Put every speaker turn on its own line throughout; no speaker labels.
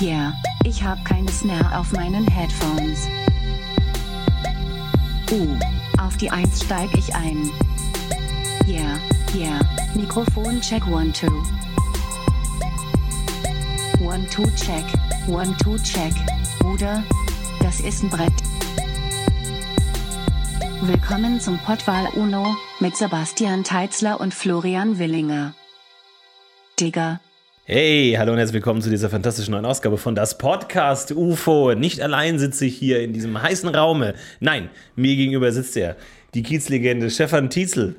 Yeah, ich hab keine Snare auf meinen Headphones. Uh, auf die Eins steig ich ein. Yeah, yeah, Mikrofon check one two. One two check, one two check, Bruder, das ist ein Brett. Willkommen zum Pottwahl Uno mit Sebastian Teitzler und Florian Willinger. Digga.
Hey, hallo und herzlich willkommen zu dieser fantastischen neuen Ausgabe von das Podcast UFO. Nicht allein sitze ich hier in diesem heißen Raume. Nein, mir gegenüber sitzt er, die Kiezlegende Stefan Tietzel.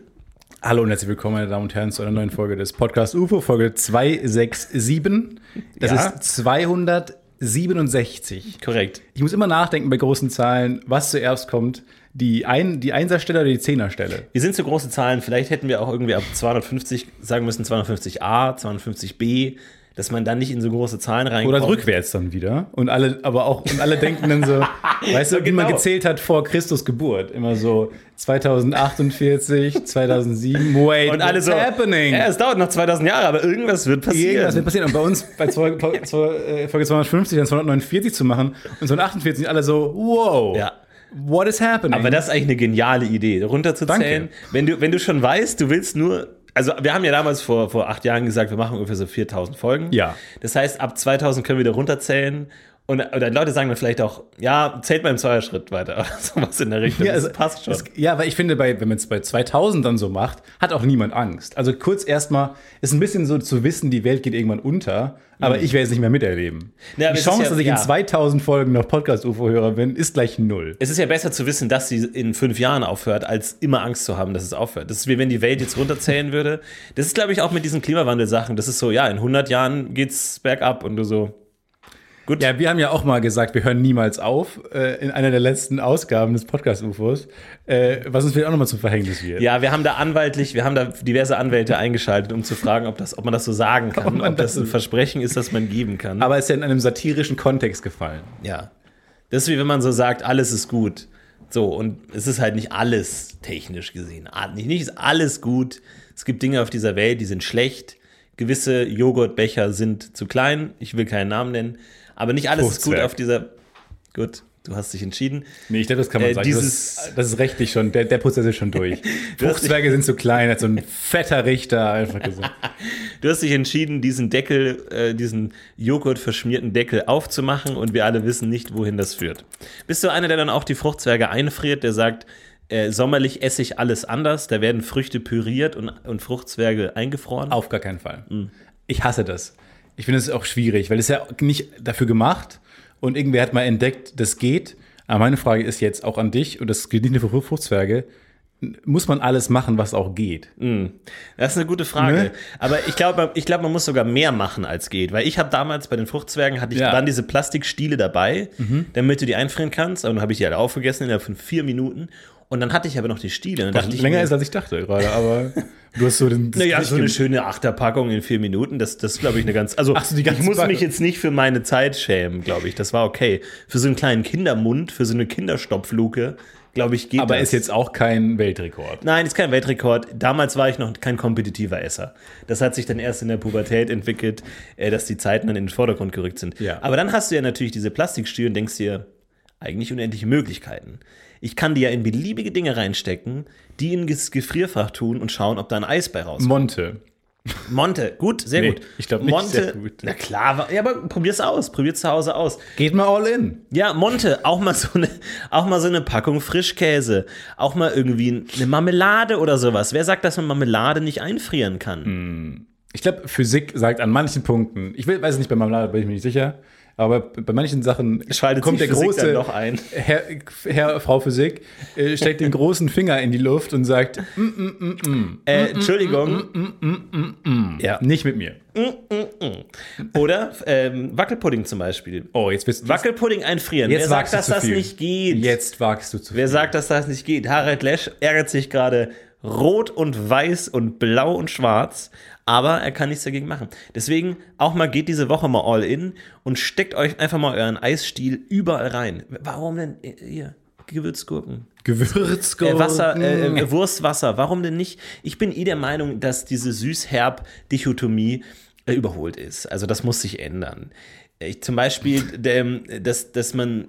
Hallo und herzlich willkommen, meine Damen und Herren, zu einer neuen Folge des Podcast UFO, Folge 267. Das
Ja.
ist 267.
Korrekt.
Ich muss immer nachdenken bei großen Zahlen, was zuerst kommt. Die, Ein die Einserstelle oder die Zehnerstelle?
Wir sind zu große Zahlen. Vielleicht hätten wir auch irgendwie ab 250 sagen müssen, 250a, 250b, dass man dann nicht in so große Zahlen reinkommt.
Oder rückwärts dann wieder. Und alle, aber auch, und alle denken dann so, weißt du, wie man
genau.
gezählt hat vor Christus Geburt. Immer so 2048, 2007, wait,
Und alle
what's
so,
happening?
ja, es dauert noch 2000 Jahre, aber irgendwas wird passieren.
Irgendwas wird passieren. Und bei uns bei zwei- bei- zwei- äh, Folge 250 dann 249 zu machen und 248 sind alle so, wow,
Ja.
What is happening?
Aber das ist eigentlich eine geniale Idee, runterzuzählen. Wenn du, wenn du schon weißt, du willst nur. Also, wir haben ja damals vor, vor acht Jahren gesagt, wir machen ungefähr so 4000 Folgen.
Ja.
Das heißt, ab 2000 können wir wieder runterzählen. Und oder Leute sagen dann vielleicht auch, ja, zählt mal im Zweierschritt weiter. Oder sowas in der Richtung.
ja,
das
also,
passt schon.
Es, ja, weil ich finde, bei, wenn man es bei 2000 dann so macht, hat auch niemand Angst. Also kurz erstmal, ist ein bisschen so zu wissen, die Welt geht irgendwann unter, aber ich werde es nicht mehr miterleben.
Ja,
die
es
Chance,
ja-
dass ich in 2000 Folgen noch Podcast-UFO-Hörer bin, ist gleich null.
es ist ja besser zu wissen, dass sie in fünf Jahren aufhört, als immer Angst zu haben, dass es aufhört. Das ist wie wenn die Welt jetzt runterzählen würde. Das ist, glaube ich, auch mit diesen Klimawandel-Sachen. Das ist so, ja, in 100 Jahren geht's bergab und du so. Gut.
Ja, wir haben ja auch mal gesagt, wir hören niemals auf äh, in einer der letzten Ausgaben des Podcast-UFOs, äh, was uns vielleicht auch nochmal zum Verhängnis wird.
Ja, wir haben da anwaltlich, wir haben da diverse Anwälte eingeschaltet, um zu fragen, ob, das, ob man das so sagen kann,
Ob
ob das ein Versprechen ist, das man geben kann.
Aber es ist ja in einem satirischen Kontext gefallen.
ja. Das ist wie wenn man so sagt, alles ist gut. So, und es ist halt nicht alles technisch gesehen. Nicht, nicht ist alles gut. Es gibt Dinge auf dieser Welt, die sind schlecht. Gewisse Joghurtbecher sind zu klein. Ich will keinen Namen nennen. Aber nicht alles ist gut auf dieser. Gut, du hast dich entschieden.
Nee, ich glaube, das kann man
Äh,
sagen.
dieses-
das, ist, das ist rechtlich schon, der, der Prozess ist schon durch. Fruchtzwerge sind zu klein, hat so ein fetter Richter einfach gesagt.
Du hast dich entschieden, diesen Deckel, äh, diesen Joghurt verschmierten Deckel aufzumachen und wir alle wissen nicht, wohin das führt. Bist du einer, der dann auch die Fruchtzwerge einfriert, der sagt, äh, sommerlich esse ich alles anders, da werden Früchte püriert und, und Fruchtzwerge eingefroren?
Auf gar keinen Fall.
Mhm.
Ich hasse das. Ich finde es auch schwierig, weil es ja nicht dafür gemacht und irgendwer hat mal entdeckt, das geht. Aber meine Frage ist jetzt auch an dich, und das gilt nicht nur für Fruchtzwerge, muss man alles machen, was auch geht?
Das ist eine gute Frage.
Ne?
Aber ich glaube, ich glaube, man muss sogar mehr machen, als geht. Weil ich habe damals bei den Fruchtzwergen, hatte ich,
Ja. Mhm.
waren diese Plastikstiele dabei, damit du die einfrieren kannst. Und dann habe ich die alle aufgegessen innerhalb von vier Minuten. Und dann hatte ich aber noch die Stiele. Dachte ich
länger
mir,
ist, als ich dachte gerade, aber du hast so den.
Naja, so eine schöne Achterpackung in vier Minuten, das, das glaube ich eine ganz. Also,
so, die ganze
ich muss
Packung.
mich jetzt nicht für meine Zeit schämen, glaube ich. Das war okay. Für so einen kleinen Kindermund, für so eine Kinderstopfluke, glaube ich, geht
aber
das.
ist jetzt auch kein Weltrekord.
Nein, ist kein Weltrekord. Damals war ich noch kein kompetitiver Esser. Das hat sich dann erst in der Pubertät entwickelt, äh, dass die Zeiten dann in den Vordergrund gerückt sind.
Ja.
Aber dann hast du ja natürlich diese Plastikstiele und denkst dir, eigentlich unendliche Möglichkeiten. Ich kann die ja in beliebige Dinge reinstecken, die in das Gefrierfach tun und schauen, ob da ein Eis bei rauskommt.
Monte.
Monte, gut, sehr
Nee,
gut.
ich glaub nicht
Monte,
sehr gut.
Na klar, ja, aber probier's aus, probier's zu Hause aus.
Geht mal all in.
Ja, Monte, auch mal so eine, auch mal so eine Packung Frischkäse, auch mal irgendwie eine Marmelade oder sowas. Wer sagt, dass man Marmelade nicht einfrieren kann?
Ich glaube, Physik sagt an manchen Punkten, ich will, weiß es nicht, bei Marmelade bin ich mir nicht sicher, aber bei manchen Sachen
Schaltet
kommt der
Physik
große
doch ein.
Herr, Herr, Frau Physik, äh, steckt den großen Finger in die Luft und sagt,
Äh, Entschuldigung. Ja.
nicht mit mir.
Oder ähm, Wackelpudding zum Beispiel.
Oh, jetzt bist du
Wackelpudding einfrieren.
Jetzt
Wer sagt, dass das
viel.
nicht geht?
Jetzt wagst du zu
Wer
viel.
sagt, dass das nicht geht? Harald Lesch ärgert sich gerade rot und weiß und blau und schwarz, aber er kann nichts dagegen machen. Deswegen auch mal geht diese Woche mal all in und steckt euch einfach mal euren Eisstiel überall rein. Warum denn äh, hier Gewürzgurken?
Gewürzgurken.
Äh, Wasser, äh, äh, Wurstwasser, warum denn nicht? Ich bin eh der Meinung, dass diese Süß-Herb-Dichotomie äh, überholt ist. Also das muss sich ändern. Ich, zum Beispiel, der, dass, dass man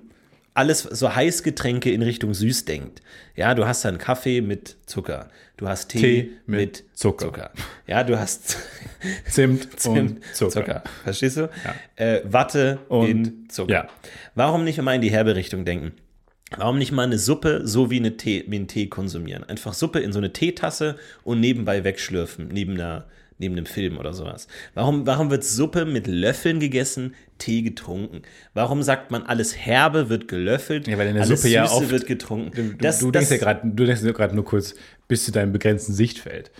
alles so Heißgetränke in Richtung süß denkt. Ja, du hast dann Kaffee mit Zucker. Du hast Tee,
Tee
mit,
mit Zucker.
Ja, du hast
Zimt,
Zimt,
und Zucker.
Verstehst du? Äh, Watte
Und-
in Zucker.
ja.
Warum nicht immer in die herbe Richtung denken? Warum nicht mal eine Suppe so wie, eine Tee, wie einen Tee konsumieren? Einfach Suppe in so eine Teetasse und nebenbei wegschlürfen, neben, einer, neben einem Film oder sowas. Warum, warum wird Suppe mit Löffeln gegessen, Tee getrunken? Warum sagt man, alles Herbe wird gelöffelt,
Ja, weil in der
alles
Suppe ja
Süße
oft-
wird getrunken?
Du,
Das-
du
das-
denkst ja gerade, du denkst ja gerade nur kurz bis zu deinem begrenzten Sichtfeld.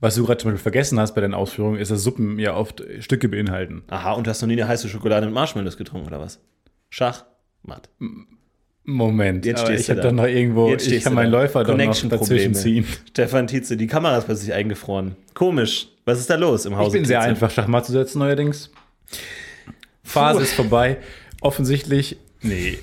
Was du gerade zum Beispiel vergessen hast bei deinen Ausführungen, ist, dass Suppen ja oft Stücke beinhalten.
Aha, und du hast noch nie eine heiße Schokolade mit Marshmallows getrunken, oder was? Schach, Matt.
Moment,
Jetzt stehst
ich habe doch noch irgendwo,
Jetzt
ich kann meinen. Läufer doch noch dazwischen ziehen.
Stefan Tietze, die Kamera ist plötzlich eingefroren. Komisch. Was ist da los im Hause?
Ich bin sehr
Tietze?
einfach, Schachmatt zu setzen neuerdings. Phase
Puh.
ist vorbei. Offensichtlich, nee,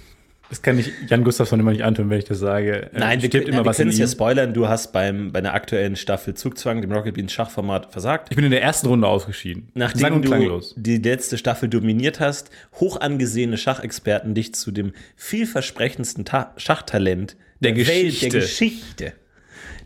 das kann ich Jan Gustafsson immer nicht antun, wenn ich das sage.
Nein, wir, können-
immer
wir
was in
können es ja
ihm.
spoilern. Du hast beim, bei einer aktuellen Staffel Zugzwang, dem Rocket Beans Schachformat, versagt.
Ich bin in der ersten Runde ausgeschieden. Sang
Nachdem
und
du
klanglos.
die letzte Staffel dominiert hast, hoch angesehene Schachexperten dich zu dem vielversprechendsten Ta Schachtalent
Der
Welt,
Geschichte.
der Geschichte.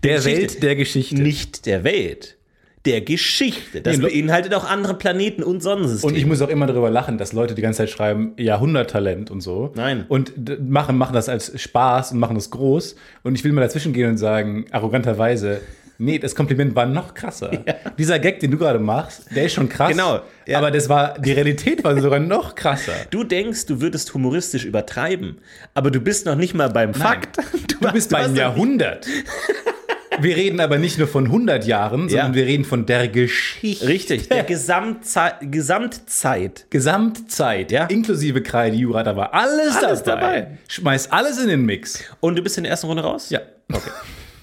Der
Geschichte.
Welt der Geschichte.
Nicht der Welt. Der Geschichte. Das beinhaltet auch andere Planeten und Sonnensysteme.
Und ich muss auch immer darüber lachen, dass Leute die ganze Zeit schreiben, Jahrhunderttalent und so.
Nein.
Und machen, machen das als Spaß und machen das groß. Und ich will mal dazwischen gehen und sagen, arroganterweise, nee, das Kompliment war noch krasser. Dieser Gag, den du gerade machst, der ist schon krass.
Genau, ja.
Aber das war, die Realität war sogar noch krasser.
Du denkst, du würdest humoristisch übertreiben, aber du bist noch nicht mal beim Fakt.
Du bist beim
hast-
Jahrhundert. Wir reden aber nicht nur von 100 Jahren, sondern
Ja.
wir reden von der Geschichte.
Richtig, der Gesamtzei Gesamtzeit.
Gesamtzeit,
Ja.
inklusive Kreide, Jura, da war alles,
Alles
dabei.
dabei.
Schmeiß alles in den Mix.
Und du bist in der ersten Runde raus?
Ja.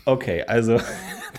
Okay, also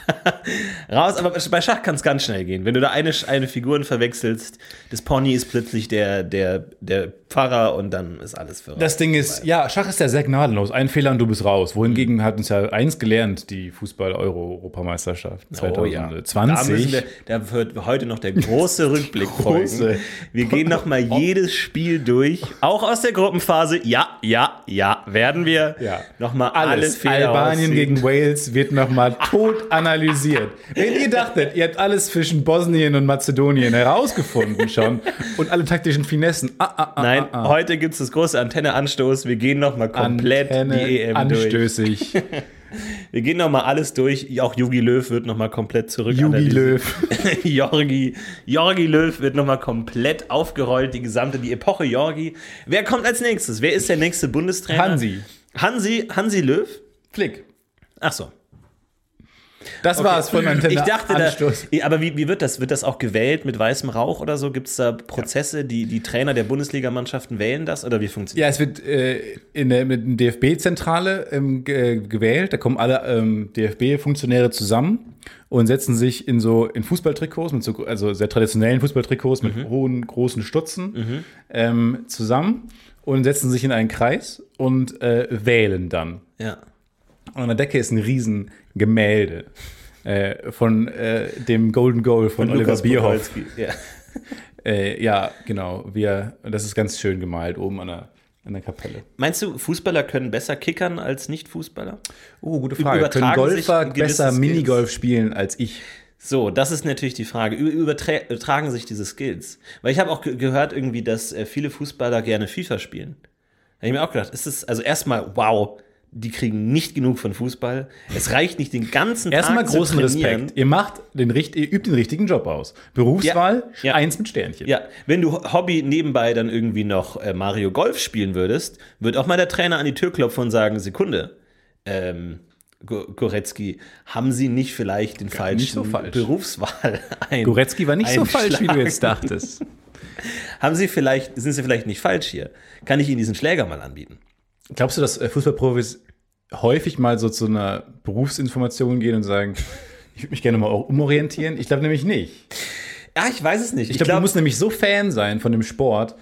raus, aber bei Schach kann es ganz schnell gehen. Wenn du da eine, eine Figuren verwechselst, das Pony ist plötzlich der, der, der Pfarrer und dann ist alles für
Das Ding ist, ja, Schach ist ja sehr gnadenlos. Ein Fehler und du bist raus. Wohingegen hat uns ja eins gelernt, die Fußball-Euro-Europameisterschaft
Oh ja.
2020.
Da, müssen wir, da wird heute noch der große Rückblick folgen.
Große.
Wir gehen noch mal jedes Spiel durch, auch aus der Gruppenphase. Ja, ja, ja, werden wir
Ja.
noch mal alle
alles.
Fehler
Albanien
rausziehen.
gegen Wales wird nochmal tot analysiert. Wenn ihr dachtet, ihr habt alles zwischen Bosnien und Mazedonien herausgefunden schon und alle taktischen Finessen. Ah, ah, ah,
Nein,
ah, ah.
heute gibt es das große Antenne-Anstoß. Wir gehen noch mal komplett
Antenne
die EM durch.
anstößig.
Wir gehen noch mal alles durch. Auch Jogi Löw wird noch mal komplett zurück.
Jogi
analysiert.
Löw.
Jorgi, Jorgi Löw wird noch mal komplett aufgerollt, die gesamte, die Epoche Jorgi. Wer kommt als nächstes? Wer ist der nächste Bundestrainer?
Hansi.
Hansi, Hansi Löw?
Flick.
Ach so.
Das war's von Antenne
Ich dachte, da, aber wie, wie wird das? Wird das auch gewählt mit weißem Rauch oder so? Gibt es da Prozesse, die die Trainer der Bundesligamannschaften wählen das oder wie funktioniert
Ja, es wird äh, in der mit der DFB-Zentrale ähm, ge gewählt. Da kommen alle ähm, DFB-Funktionäre zusammen und setzen sich in so in Fußballtrikots, mit so, also sehr traditionellen Fußballtrikots mit hohen, großen Stutzen ähm, zusammen und setzen sich in einen Kreis und äh, wählen dann.
Ja.
Und an der Decke ist ein riesen Gemälde äh, von äh, dem Golden Goal von, Oliver
Lukas
Bierhoff.
Ja.
Äh, ja, genau. Wir, das ist ganz schön gemalt oben an der, an der Kapelle.
Meinst du, Fußballer können besser kickern als Nicht-Fußballer?
Oh, gute
Frage.
Können
Übertragen sich
Golfer besser? Minigolf spielen als ich?
So, das ist natürlich die Frage. Übertragen sich diese Skills? Weil ich habe auch ge gehört irgendwie, dass äh, viele Fußballer gerne FIFA spielen. Da habe ich mir auch gedacht, ist es also erstmal, wow, die kriegen nicht genug von Fußball. Es reicht nicht den ganzen
Erstmal
Tag
großen
zu trainieren.
Respekt. Ihr macht den ihr übt den richtigen Job aus. Berufswahl,
Ja, ja.
eins mit Sternchen.
Ja, wenn du Hobby nebenbei dann irgendwie noch äh, Mario Golf spielen würdest, wird auch mal der Trainer an die Tür klopfen und sagen, Sekunde, ähm, Go- Goretzky, haben Sie nicht vielleicht den falschen
so falsch.
Berufswahl ein,
Goretzky war nicht so falsch, wie du jetzt dachtest.
Haben Sie vielleicht, sind Sie vielleicht nicht falsch hier? Kann ich Ihnen diesen Schläger mal anbieten?
Glaubst du, dass äh, Fußballprofis häufig mal so zu einer Berufsinformation gehen und sagen, ich würde mich gerne mal umorientieren? Ich glaube nämlich nicht.
Ja, ich weiß es nicht.
Ich glaube, du musst nämlich so Fan sein von dem Sport.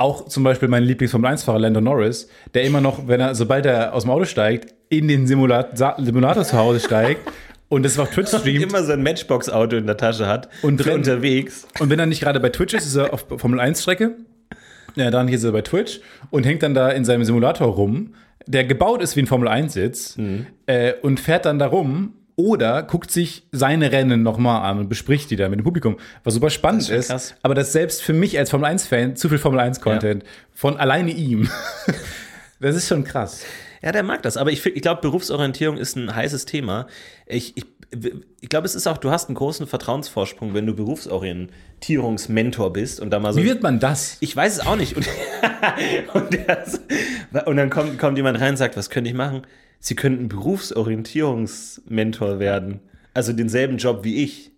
Auch zum Beispiel mein Lieblings-Formel-1-Fahrer Lando Norris, der immer noch, wenn er, sobald er aus dem Auto steigt, in den Simulat Sa- Simulator zu Hause steigt und das auf Twitch streamt.
immer so ein Matchbox-Auto in der Tasche hat
Und wenn-
unterwegs.
Und wenn er nicht gerade bei Twitch ist, ist er auf Formel-1-Strecke Ja, dann hier so bei Twitch und hängt dann da in seinem Simulator rum, der gebaut ist wie ein Formel-1-Sitz
Mhm.
äh, und fährt dann da rum oder guckt sich seine Rennen nochmal an und bespricht die da mit dem Publikum, was super spannend
ist
ist. Aber das selbst für mich als Formel-1-Fan zu viel Formel-1-Content von alleine ihm. das ist schon krass.
Ja, der mag das. Aber ich, ich glaube, Berufsorientierung ist ein heißes Thema. Ich, ich, ich glaube, es ist auch, du hast einen großen Vertrauensvorsprung, wenn du Berufsorientierungsmentor bist und da mal so.
Wie wird man das?
Ich weiß es auch nicht. Und, und, das, und dann kommt, kommt jemand rein und sagt, was könnte ich machen? Sie könnten Berufsorientierungsmentor werden. Also denselben Job wie ich.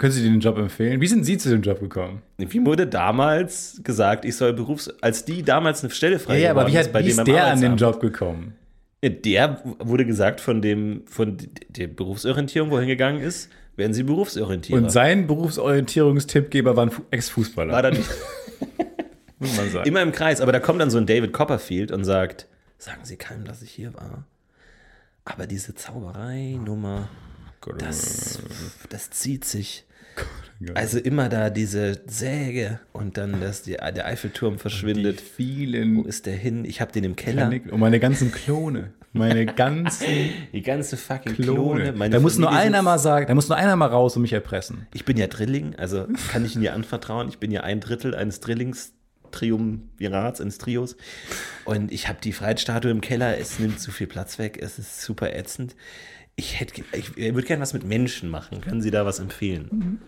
Können Sie den Job empfehlen? Wie sind Sie zu dem Job gekommen?
Wie wurde damals gesagt, ich soll Berufs... Als die damals eine Stelle frei
Ja, ja aber wie, hat, wie ist der an den. Job gekommen?
Ja, Der wurde gesagt von dem, von der Berufsorientierung, wohin gegangen ist, werden sie Berufsorientierer.
Und sein Berufsorientierungstippgeber war ein Fu- Ex-Fußballer.
war dann
muss man sagen.
immer im Kreis. Aber da kommt dann so ein David Copperfield und sagt, sagen Sie keinem, dass ich hier war. Aber diese Zauberei-Nummer, das, das zieht sich. Also immer da diese Säge und dann, dass die, der Eiffelturm
die
verschwindet. Wo
vielen
ist der hin? Ich hab den im Keller.
Panik und meine ganzen Klone. Meine ganzen
Die ganze fucking Klone.
Klone.
Meine
Da muss nur einer mal sagen, da muss nur einer mal raus und mich erpressen.
Ich bin ja Drilling, also kann ich Ihnen ja anvertrauen. Ich bin ja ein Drittel eines Drillings. Triumvirats, eines Trios. Und ich habe die Freiheitsstatue im Keller. Es nimmt zu viel Platz weg. Es ist super ätzend. Ich, hätte, ich würde gerne was mit Menschen machen. Können Sie da was empfehlen?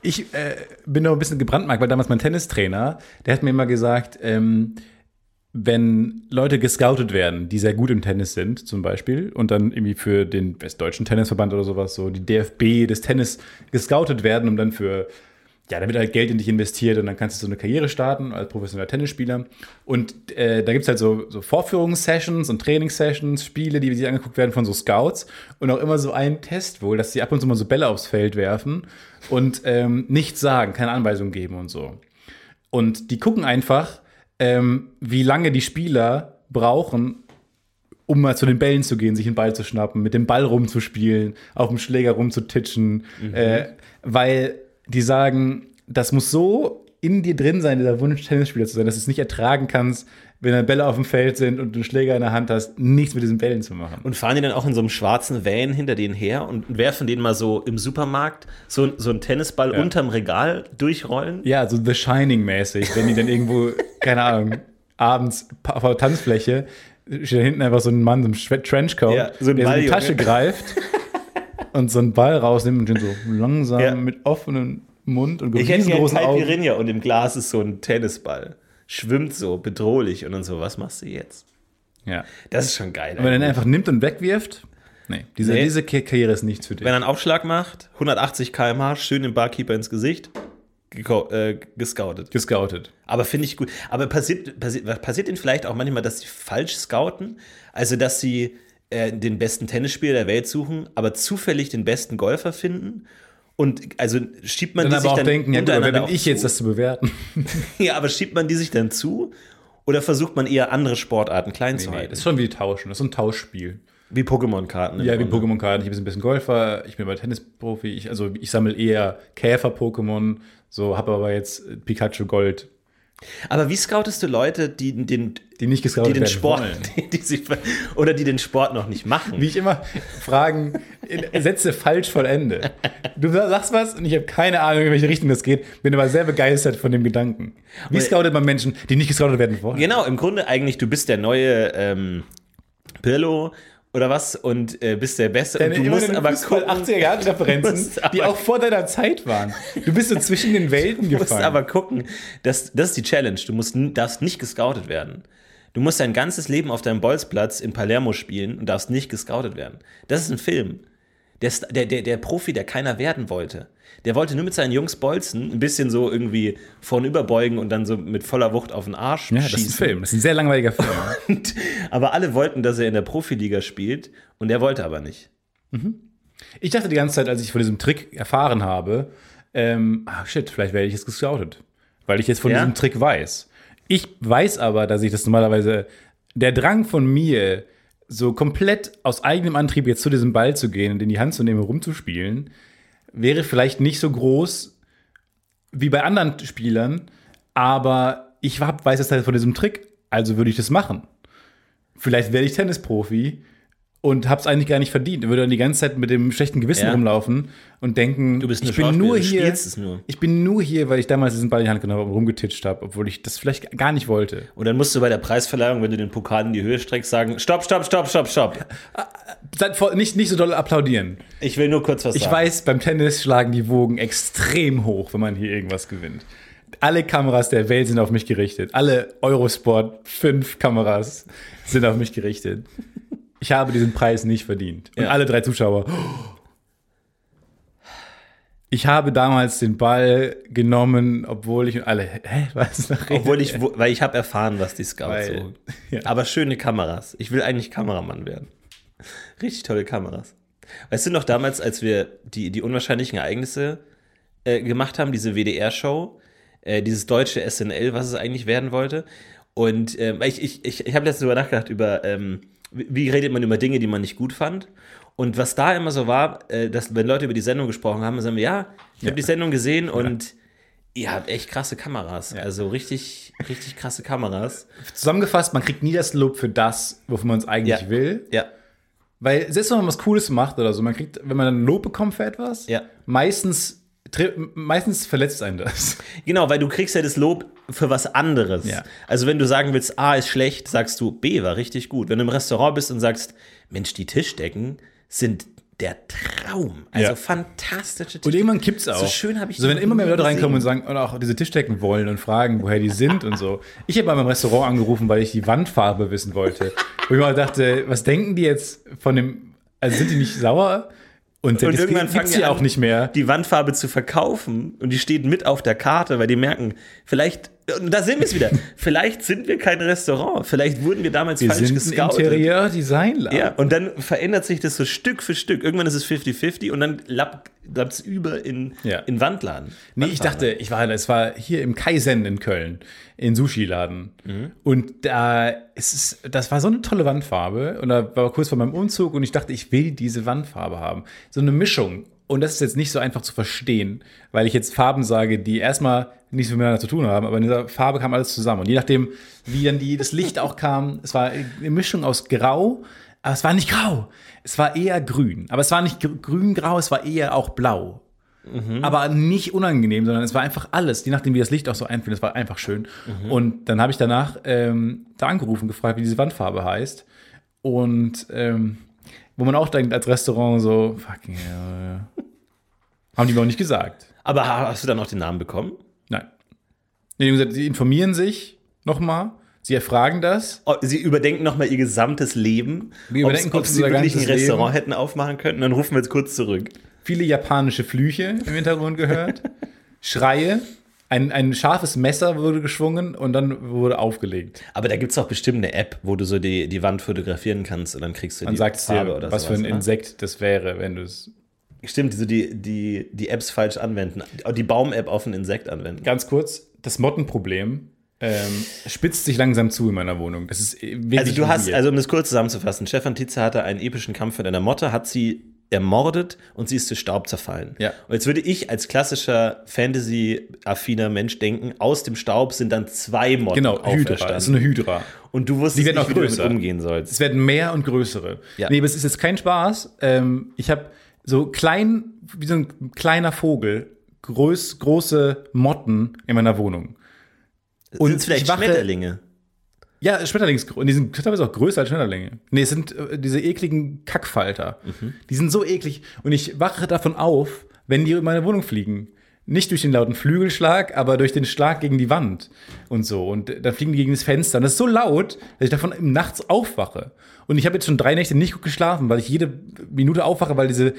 Ich äh, bin noch ein bisschen gebrandmarkt, weil damals mein Tennistrainer, der hat mir immer gesagt, ähm, wenn Leute gescoutet werden, die sehr gut im Tennis sind, zum Beispiel, und dann irgendwie für den Westdeutschen Tennisverband oder sowas, so die DFB des Tennis gescoutet werden, um dann für, ja, da wird halt Geld in dich investiert und dann kannst du so eine Karriere starten als professioneller Tennisspieler. Und äh, da gibt es halt so, so Vorführungssessions und Trainingssessions, Spiele, die sich angeguckt werden von so Scouts und auch immer so einen Test wohl, dass sie ab und zu mal so Bälle aufs Feld werfen und ähm, nichts sagen, keine Anweisung geben und so. Und die gucken einfach, ähm, wie lange die Spieler brauchen, um mal zu den Bällen zu gehen, sich den Ball zu schnappen, mit dem Ball rumzuspielen, auf dem Schläger rumzutitschen, äh, weil die sagen, das muss so in dir drin sein, dieser Wunsch, Tennisspieler zu sein, dass du es nicht ertragen kannst, wenn da Bälle auf dem Feld sind und du einen Schläger in der Hand hast, nichts mit diesen Bällen zu machen.
Und fahren die dann auch in so einem schwarzen Van hinter denen her und werfen den mal so im Supermarkt so, so einen Tennisball
Ja.
unterm Regal durchrollen?
Ja, so The Shining-mäßig, wenn die dann irgendwo, keine Ahnung, abends auf der Tanzfläche steht da hinten einfach so ein Mann so im Schwe- Trenchcoat,
Ja, so ein
der so in die
Balljunge.
Tasche greift und so einen Ball rausnimmt und den so langsam
Ja.
mit offenem Mund und
Ich hätte
riesengroßen Augen.
Caipirinha und im Glas ist so ein Tennisball. Schwimmt so bedrohlich und dann so, was machst du jetzt?
Ja.
Das ist schon geil.
Und wenn er
eigentlich.
einfach nimmt und wegwirft, nee, diese,
Nee.
diese Ka- Karriere ist nichts für dich.
Wenn er einen Aufschlag macht, 180 km/h, schön den Barkeeper ins Gesicht, äh, gescoutet.
Gescoutet.
Aber finde ich gut. Aber passiert, passiert, passiert ihnen vielleicht auch manchmal, dass sie falsch scouten? Also, dass sie äh, den besten Tennisspieler der Welt suchen, aber zufällig den besten Golfer finden? Und also schiebt man
Dann
die
aber
sich
auch
dann
denken, ja gut, wer bin ich jetzt,
zu?
das zu bewerten?
Ja, aber schiebt man die sich dann zu? Oder versucht man eher andere Sportarten klein zu
Nee,
halten?
das ist schon wie Tauschen, das ist so ein Tauschspiel.
wie Pokémon-Karten.
Ja, wie. Pokémon-Karten. Ich bin ein bisschen Golfer, ich bin aber Tennisprofi. Ich, also ich sammle eher Käfer-Pokémon, so habe aber jetzt Pikachu Gold,
Aber wie scoutest du Leute, die den,
die nicht
die
gescoutet
den
werden
Sport, die, die sich, oder die den Sport noch nicht machen?
Wie ich immer Fragen, Sätze falsch vollende. Du sagst was und ich habe keine Ahnung, in welche Richtung das geht, bin aber sehr begeistert von dem Gedanken. Wie scoutet man Menschen, die nicht gescoutet werden wollen?
Genau, im Grunde eigentlich, du bist der neue ähm, Pirlo oder was und äh, bist der Beste.
Deine
und du musst aber
Fußball
gucken,
80er Jahre
Du
Referenzen, die auch vor deiner Zeit waren. Du bist so zwischen den Welten
du musst
gefallen.
aber gucken, das, das ist die Challenge. Du musst, darfst nicht gescoutet werden. Du musst dein ganzes Leben auf deinem Bolzplatz in Palermo spielen und darfst nicht gescoutet werden. Das ist ein Film. Der, der, der, der Profi, der keiner werden wollte. Der wollte nur mit seinen Jungs bolzen, ein bisschen so irgendwie vornüberbeugen und dann so mit voller Wucht auf den Arsch
ja, das
schießen.
ist ein Film. Das ist ein sehr langweiliger Film.
Und, aber alle wollten, dass er in der Profiliga spielt und er wollte aber nicht.
Ich dachte die ganze Zeit, als ich von diesem Trick erfahren habe, ähm, ah shit, vielleicht werde ich jetzt gescoutet. Weil ich jetzt von
Ja?
diesem Trick weiß. Ich weiß aber, dass ich das normalerweise, der Drang von mir, so komplett aus eigenem Antrieb jetzt zu diesem Ball zu gehen und in die Hand zu nehmen, rumzuspielen, wäre vielleicht nicht so groß wie bei anderen Spielern, aber ich weiß jetzt halt von diesem Trick, also würde ich das machen. Vielleicht werde ich Tennisprofi und hab's eigentlich gar nicht verdient. Ich würde dann die ganze Zeit mit dem schlechten Gewissen
Ja.
rumlaufen und denken,
Du bist
ich bin nur hier,
nur.
ich bin nur hier, weil ich damals diesen Ball in die Hand genommen habe und rumgetitscht habe, obwohl ich das vielleicht gar nicht wollte.
Und dann musst du bei der Preisverleihung, wenn du den Pokal in die Höhe streckst, sagen: Stopp, stopp, stopp, stopp, stopp.
Seid vor, nicht, nicht so doll applaudieren.
Ich will nur kurz was
Ich
sagen.
weiß, beim Tennis schlagen die Wogen extrem hoch, wenn man hier irgendwas gewinnt. Alle Kameras der Welt sind auf mich gerichtet. Alle Eurosport 5 Kameras sind auf mich gerichtet. Ich habe diesen Preis nicht verdient. Und
Ja.
alle drei Zuschauer. Ich habe damals den Ball genommen, obwohl ich und alle, hä, was?
Obwohl ich, weil ich habe erfahren, was die Scouts
Weil-
so.
ja.
Aber schöne Kameras. Ich will eigentlich Kameramann werden. Richtig tolle Kameras. Weißt du noch damals, als wir die, die unwahrscheinlichen Ereignisse äh, gemacht haben, diese WDR-Show, äh, dieses deutsche SNL, was es eigentlich werden wollte? Und ähm, ich, ich, ich, ich habe letztens darüber nachgedacht, über ähm, wie redet man über Dinge, die man nicht gut fand. Und was da immer so war, äh, dass wenn Leute über die Sendung gesprochen haben, sagen wir, ja, ich
Ja.
habe die Sendung gesehen und ihr habt echt krasse Kameras. Also richtig, richtig krasse Kameras.
Zusammengefasst, man kriegt nie das Lob für das, wofür man es eigentlich
Ja.
will.
Ja,
Weil selbst wenn man was Cooles macht oder so, man kriegt, wenn man dann Lob bekommt für etwas,
Ja.
meistens, meistens verletzt einen das.
Genau, weil du kriegst ja das Lob für was anderes.
Ja.
Also wenn du sagen willst, A ist schlecht, sagst du, B war richtig gut. Wenn du im Restaurant bist und sagst, Mensch, die Tischdecken sind der Traum. Also
Ja.
fantastische
Und irgendwann kippt's auch.
So schön habe ich
So, wenn
die
immer mehr Leute
gesehen.
reinkommen und sagen, oder auch diese Tischdecken wollen und fragen, woher die sind und so. Ich habe mal beim Restaurant angerufen, weil ich die Wandfarbe wissen wollte. Wo ich mal dachte, was denken die jetzt von dem, also sind die nicht sauer? Und,
Und irgendwann fangen
sie auch nicht mehr.
die Wandfarbe zu verkaufen und die steht mit auf der Karte, weil die merken, vielleicht, und da sind wir es wieder, vielleicht sind wir kein Restaurant, vielleicht wurden wir damals
Wir
falsch
sind
gescoutet.
Interieur-Design-Laden.
Ja, und dann verändert sich das so Stück für Stück. Irgendwann ist es 50-50 und dann lappt es über in,
Ja.
in Wandladen.
Nee, ich dachte, ich war, es war hier im Kaizen in Köln, in Sushi-Laden. Und da ist es, das war so eine tolle Wandfarbe. Und da war kurz vor meinem Umzug und ich dachte, ich will diese Wandfarbe haben. So eine Mischung. Und das ist jetzt nicht so einfach zu verstehen, weil ich jetzt Farben sage, die erstmal nichts miteinander zu tun haben, aber in dieser Farbe kam alles zusammen. Und je nachdem, wie dann die, das Licht auch kam, es war eine Mischung aus Grau, aber es war nicht grau. Es war eher grün. Aber es war nicht gr- grün-grau, es war eher auch blau aber nicht unangenehm, sondern es war einfach alles, je nachdem, wie das Licht auch so einfiel, es war einfach schön. Und dann habe ich danach ähm, da angerufen, gefragt, wie diese Wandfarbe heißt. Und ähm, wo man auch denkt, als Restaurant so, fucking hell, ja. Haben die mir auch nicht gesagt.
Aber hast du dann auch den Namen bekommen?
Nein. Nee, die haben gesagt, sie informieren sich nochmal, sie erfragen das.
Oh, Sie überdenken nochmal ihr gesamtes Leben.
Wir überdenken
ob,
kurz
ob sie wirklich ein Restaurant
Leben.
hätten aufmachen können. Dann rufen wir jetzt kurz zurück.
Viele japanische Flüche im Hintergrund gehört. Schreie. Ein, ein scharfes Messer wurde geschwungen und dann wurde aufgelegt.
Aber da gibt es auch bestimmt eine App, wo du so die, die Wand fotografieren kannst und dann kriegst du
Dann
die
sagt es dir, was für ein
ne?
Insekt das wäre, wenn du es.
Stimmt, so die, die, die Apps falsch anwenden. Die Baum-App auf ein Insekt anwenden.
Ganz kurz, das Mottenproblem ähm, spitzt sich langsam zu in meiner Wohnung. Das ist wirklich
Also du hast, also um das kurz zusammenzufassen, Stefan Tietze hatte einen epischen Kampf mit einer Motte, hat sie ermordet und sie ist zu Staub zerfallen.
Ja.
Und jetzt würde ich als klassischer Fantasy-affiner Mensch denken, aus dem Staub sind dann zwei Motten
genau, Hydra. Das ist eine Hydra.
und du wusstest nicht,
auch
wie du damit
größer.
umgehen sollst.
Es werden mehr und größere.
Ja.
Nee, aber es ist jetzt kein Spaß. Ähm, ich habe so klein, wie so ein kleiner Vogel, groß, große Motten in meiner Wohnung.
Und sind
ich
vielleicht
wache-
Schmetterlinge.
Ja, Schmetterlings, und die sind teilweise auch größer als Schmetterlinge. Nee, es sind äh, diese ekligen Kackfalter. Die sind so eklig. Und ich wache davon auf, wenn die in meine Wohnung fliegen. Nicht durch den lauten Flügelschlag, aber durch den Schlag gegen die Wand und so. Und äh, dann fliegen die gegen das Fenster. Und das ist so laut, dass ich davon nachts aufwache. Und ich habe jetzt schon drei Nächte nicht gut geschlafen, weil ich jede Minute aufwache, weil diese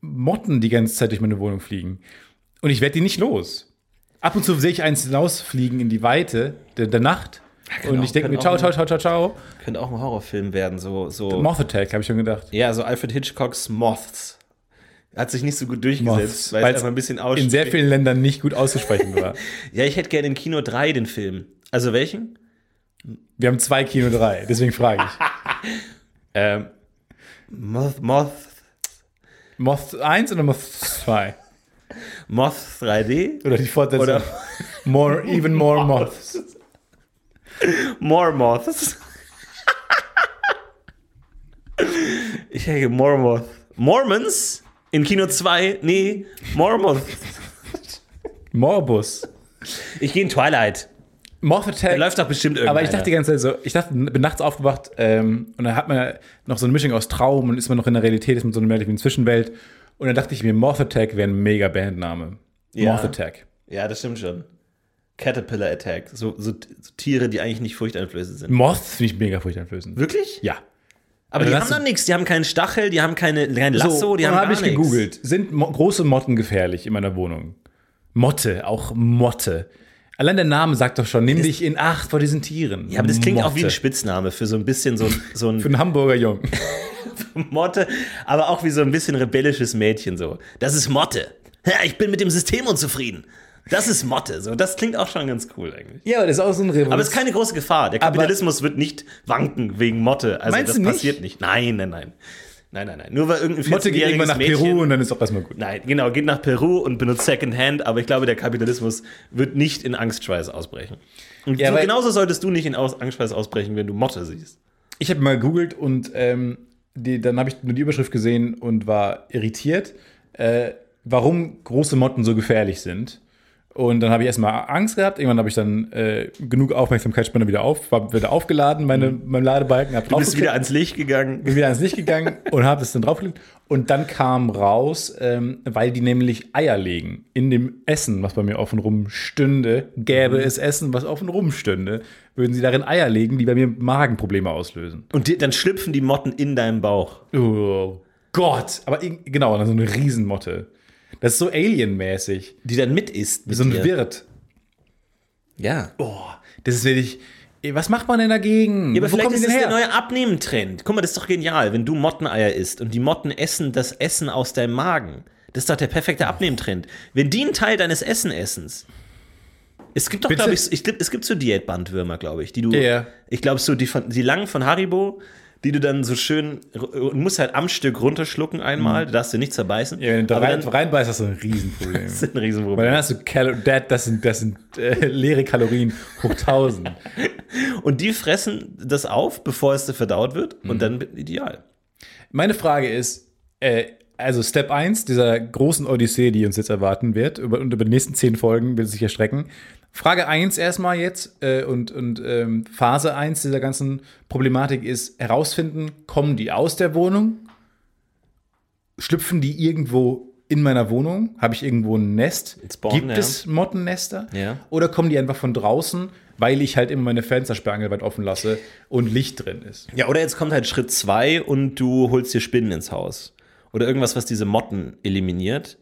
Motten die ganze Zeit durch meine Wohnung fliegen. Und ich werde die nicht los. Ab und zu sehe ich eins hinausfliegen in die Weite der, der Nacht.
Können
Und
auch-
ich denke mir, ciao, ciao, ciao, ciao, ciao.
Könnte auch ein Horrorfilm werden, so, so.
Moth Attack, habe ich schon gedacht.
Ja, so Alfred Hitchcocks Moths. Hat sich nicht so gut durchgesetzt,
Moths,
weil es ein bisschen
In sehr vielen Ländern nicht gut auszusprechen war.
Ja, ich hätte gerne in Kino 3 den Film. Also welchen?
Wir haben zwei Kino drei, deswegen frage ich.
Ähm, Moth, Moth,
Moth 1 oder Moth 2?
Moth 3D?
Oder die Fortsetzung?
Oder-
More, even more Moths.
Mormoths. ich denke Mormoth. Mormons? In Kino 2? Nee, Mormoth.
Morbus.
Ich gehe in Twilight.
Moth Attack.
Da läuft doch bestimmt irgendwas.
Aber ich dachte die ganze Zeit so, ich dachte, bin nachts aufgewacht ähm, und dann hat man noch so eine Mischung aus Traum und ist man noch in der Realität, ist man so eine merkwürdige Zwischenwelt. Und dann dachte ich mir, Moth Attack wäre ein mega Bandname.
Ja.
Moth Attack.
Ja, das stimmt schon. Caterpillar Attack. So, so, so Tiere, die eigentlich nicht furchteinflößend sind.
Moth finde ich mega furchteinflößend.
Wirklich?
Ja.
Aber die
dann
haben doch nichts. Die haben keinen Stachel, die haben keine, kein Lasso, die
und
haben
dann
gar
habe ich
nichts.
gegoogelt. Sind mo große Motten gefährlich in meiner Wohnung? Motte, auch Motte. Allein der Name sagt doch schon, nimm dich in Acht vor diesen Tieren.
Ja, aber das klingt auch wie ein
Motte.
Spitzname für so ein bisschen so, ein- so
Für
ein
einen Hamburger Jungen.
Motte, aber auch wie so ein bisschen rebellisches Mädchen so. Das ist Motte. Ja, ich bin mit dem System unzufrieden. Das ist Motte. So, das klingt auch schon ganz cool eigentlich.
Ja, aber das ist auch so ein Revolution.
Aber es ist keine große Gefahr. Der Kapitalismus wird nicht wanken wegen Motte. Also das
du nicht?
passiert nicht. Nein, nein, nein. Nein, nein, nein. Nur weil irgendein
Motte geht
14-jähriges
irgendwann nach
Mädchen
Peru und dann ist auch erstmal gut.
Nein, genau, geht nach Peru und benutzt Secondhand, aber ich glaube, der Kapitalismus wird nicht in Angstschweiß ausbrechen. Und
Ja,
so, genauso solltest du nicht in Aus Angstschweiß ausbrechen, wenn du Motte siehst.
Ich habe mal gegoogelt und ähm, die, dann habe ich nur die Überschrift gesehen und war irritiert, äh, warum große Motten so gefährlich sind. Und dann habe ich erstmal Angst gehabt. Irgendwann habe ich dann äh, genug Aufmerksamkeitsspanne wieder auf, war wieder aufgeladen, meine, mein Ladebalken. Hab
Du bist wieder ans Licht gegangen.
bin wieder ans Licht gegangen und habe es dann draufgelegt. Und dann kam raus, ähm, weil die nämlich Eier legen. In dem Essen, was bei mir offen rum stünde, gäbe
Mhm.
es Essen, was offen rum stünde, würden sie darin Eier legen, die bei mir Magenprobleme auslösen.
Und die, dann schlüpfen die Motten in deinem Bauch.
Oh Gott. Aber genau, dann so eine Riesenmotte. Das ist so alienmäßig.
Die dann mit isst.
Wie
Mit
so ein
dir.
Wirt.
Ja.
Oh, das ist wirklich. Was macht man denn dagegen?
Ja, aber
Wo
vielleicht ist das
denn
der neue Abnehmentrend. Guck mal, das ist doch genial, wenn du Motteneier isst und die Motten essen das Essen aus deinem Magen. Das ist doch der perfekte Abnehmtrend. Wenn die einen Teil deines Essen essens. Es gibt doch, glaube ich, ich glaub, es gibt so Diätbandwürmer, glaube ich, die du.
Ja.
Ich glaube, so die, von, die langen von Haribo, die du dann so schön. Du musst halt am Stück runterschlucken einmal, da darfst du nicht zerbeißen.
Mhm. Ja, wenn du rein,
dann,
reinbeißt, hast du ein Riesenproblem.
das ist ein
Weil
Riesenproblem.
dann hast du that, das sind, das sind äh, leere Kalorien hoch 1000.
Und die fressen das auf, bevor es verdaut wird,
Mhm.
und dann ideal.
Meine Frage ist, äh, also Step 1 dieser großen Odyssee, die uns jetzt erwarten wird, über, und über die nächsten zehn Folgen wird es sich erstrecken. Frage 1 erstmal jetzt äh, und, und ähm, Phase 1 dieser ganzen Problematik ist herausfinden, kommen die aus der Wohnung? Schlüpfen die irgendwo in meiner Wohnung? Habe ich irgendwo ein Nest?
Spawn,
Gibt
ja.
es Mottennester?
Ja.
Oder kommen die einfach von draußen, weil ich halt immer meine Fenstersperre weit offen lasse und Licht drin ist?
Ja, oder jetzt kommt halt Schritt zwei und du holst dir Spinnen ins Haus. Oder irgendwas, was diese Motten eliminiert.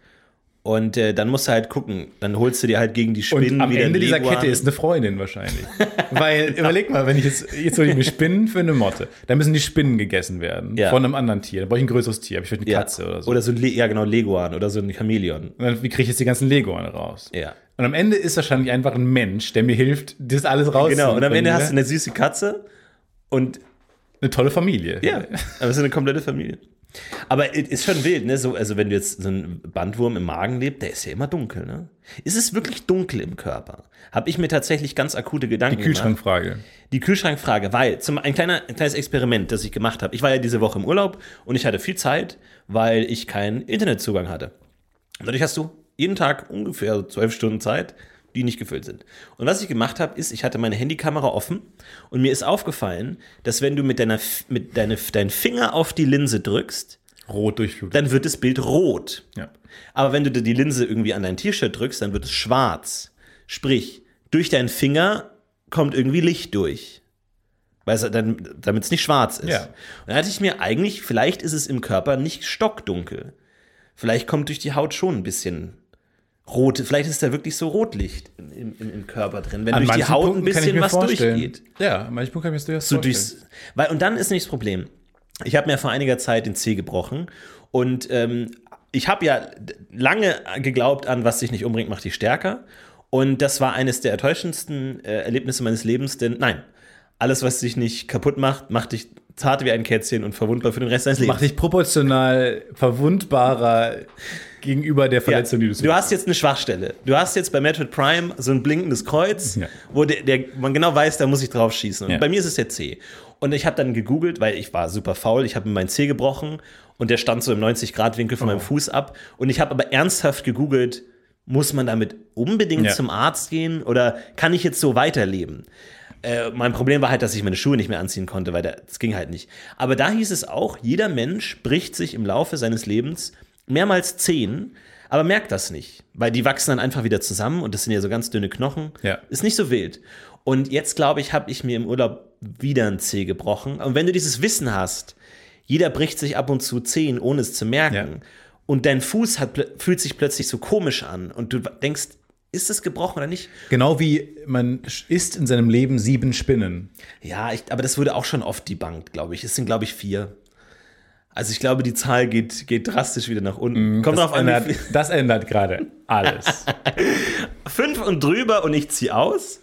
Und äh, dann musst du halt gucken. Dann holst du dir halt gegen die Spinnen
Und am
wieder
Ende dieser. Kette ist eine Freundin wahrscheinlich. Weil, überleg mal, wenn ich jetzt, jetzt hole ich mir Spinnen für eine Motte, dann müssen die Spinnen gegessen werden
Ja.
von einem anderen Tier. Dann brauche ich ein größeres Tier, habe ich vielleicht eine
ja.
Katze oder so.
Oder so ein, Le ja genau, Leguan oder so ein Chamäleon.
Und dann, wie kriege ich jetzt die ganzen Leguane raus?
Ja.
Und am Ende ist wahrscheinlich einfach ein Mensch, der mir hilft, das alles rauszuholen.
Genau, und am Ende hast du eine süße Katze und
eine tolle Familie.
ja, aber es ist eine komplette Familie. Aber es ist schon wild, ne? So, also wenn du jetzt so ein Bandwurm im Magen lebt, der ist ja immer dunkel, ne? Ist es wirklich dunkel im Körper? Habe ich mir tatsächlich ganz akute Gedanken
Die
gemacht.
Kühlschrankfrage.
Die Kühlschrankfrage, weil zum, ein, kleiner, ein kleines Experiment, das ich gemacht habe. Ich war ja diese Woche im Urlaub und ich hatte viel Zeit, weil ich keinen Internetzugang hatte. Dadurch hast du jeden Tag ungefähr zwölf Stunden Zeit, die nicht gefüllt sind. Und was ich gemacht habe, ist, ich hatte meine Handykamera offen und mir ist aufgefallen, dass wenn du mit deiner mit deine, deinen Finger auf die Linse drückst,
Rot durchflutet.
dann wird das Bild rot.
Ja.
Aber wenn du die Linse irgendwie an dein T-Shirt drückst, dann wird es schwarz. Sprich, durch deinen Finger kommt irgendwie Licht durch. Weil es dann, damit es nicht schwarz ist.
Ja.
Und dann hatte ich mir eigentlich, vielleicht ist es im Körper nicht stockdunkel. Vielleicht kommt durch die Haut schon ein bisschen rot. Vielleicht ist da wirklich so Rotlicht im, im, im Körper drin, wenn
An
durch die Haut ein
Punkten ich
bisschen was
vorstellen.
durchgeht.
Ja, an manchen Punkten kann ich mir das
So
vorstellen.
weil, und dann ist nicht das Problem. Ich habe mir vor einiger Zeit den Zeh gebrochen und ähm, ich habe ja lange geglaubt an, was dich nicht umbringt, macht dich stärker. Und das war eines der enttäuschendsten äh, Erlebnisse meines Lebens, denn nein, alles, was dich nicht kaputt macht, macht dich zart wie ein Kätzchen und verwundbar für den Rest deines Lebens.
Macht dich proportional verwundbarer gegenüber der Verletzung,
ja.
die du
Du hast jetzt eine Schwachstelle. Du hast jetzt bei Metroid Prime so ein blinkendes Kreuz,
Ja.
wo der, der, man genau weiß, da muss ich drauf schießen. Und
Ja.
bei mir ist es der C. Und ich habe dann gegoogelt, weil ich war super faul. Ich habe mir meinen C gebrochen und der stand so im 90-Grad-Winkel von
Oh.
meinem Fuß ab. Und ich habe aber ernsthaft gegoogelt, muss man damit unbedingt zum Arzt gehen oder kann ich jetzt so weiterleben? Äh, mein Problem war halt, dass ich meine Schuhe nicht mehr anziehen konnte, weil das ging halt nicht. Aber da hieß es auch, jeder Mensch bricht sich im Laufe seines Lebens mehrmals Zehen, aber merkt das nicht, weil die wachsen dann einfach wieder zusammen und das sind ja so ganz dünne Knochen.
Ja.
Ist nicht so wild. Und jetzt, glaube ich, habe ich mir im Urlaub wieder ein Zeh gebrochen. Und wenn du dieses Wissen hast, jeder bricht sich ab und zu Zehen, ohne es zu merken,
Ja.
und dein Fuß hat, fühlt sich plötzlich so komisch an und du denkst, ist es gebrochen oder nicht?
Genau wie man isst in seinem Leben sieben Spinnen.
Ja, ich, aber das wurde auch schon oft debunked, glaube ich. Es sind, glaube ich, vier. Also ich glaube, die Zahl geht, geht drastisch wieder nach unten. Kommt
Das
drauf an,
das ändert gerade alles.
Fünf und drüber und ich ziehe aus.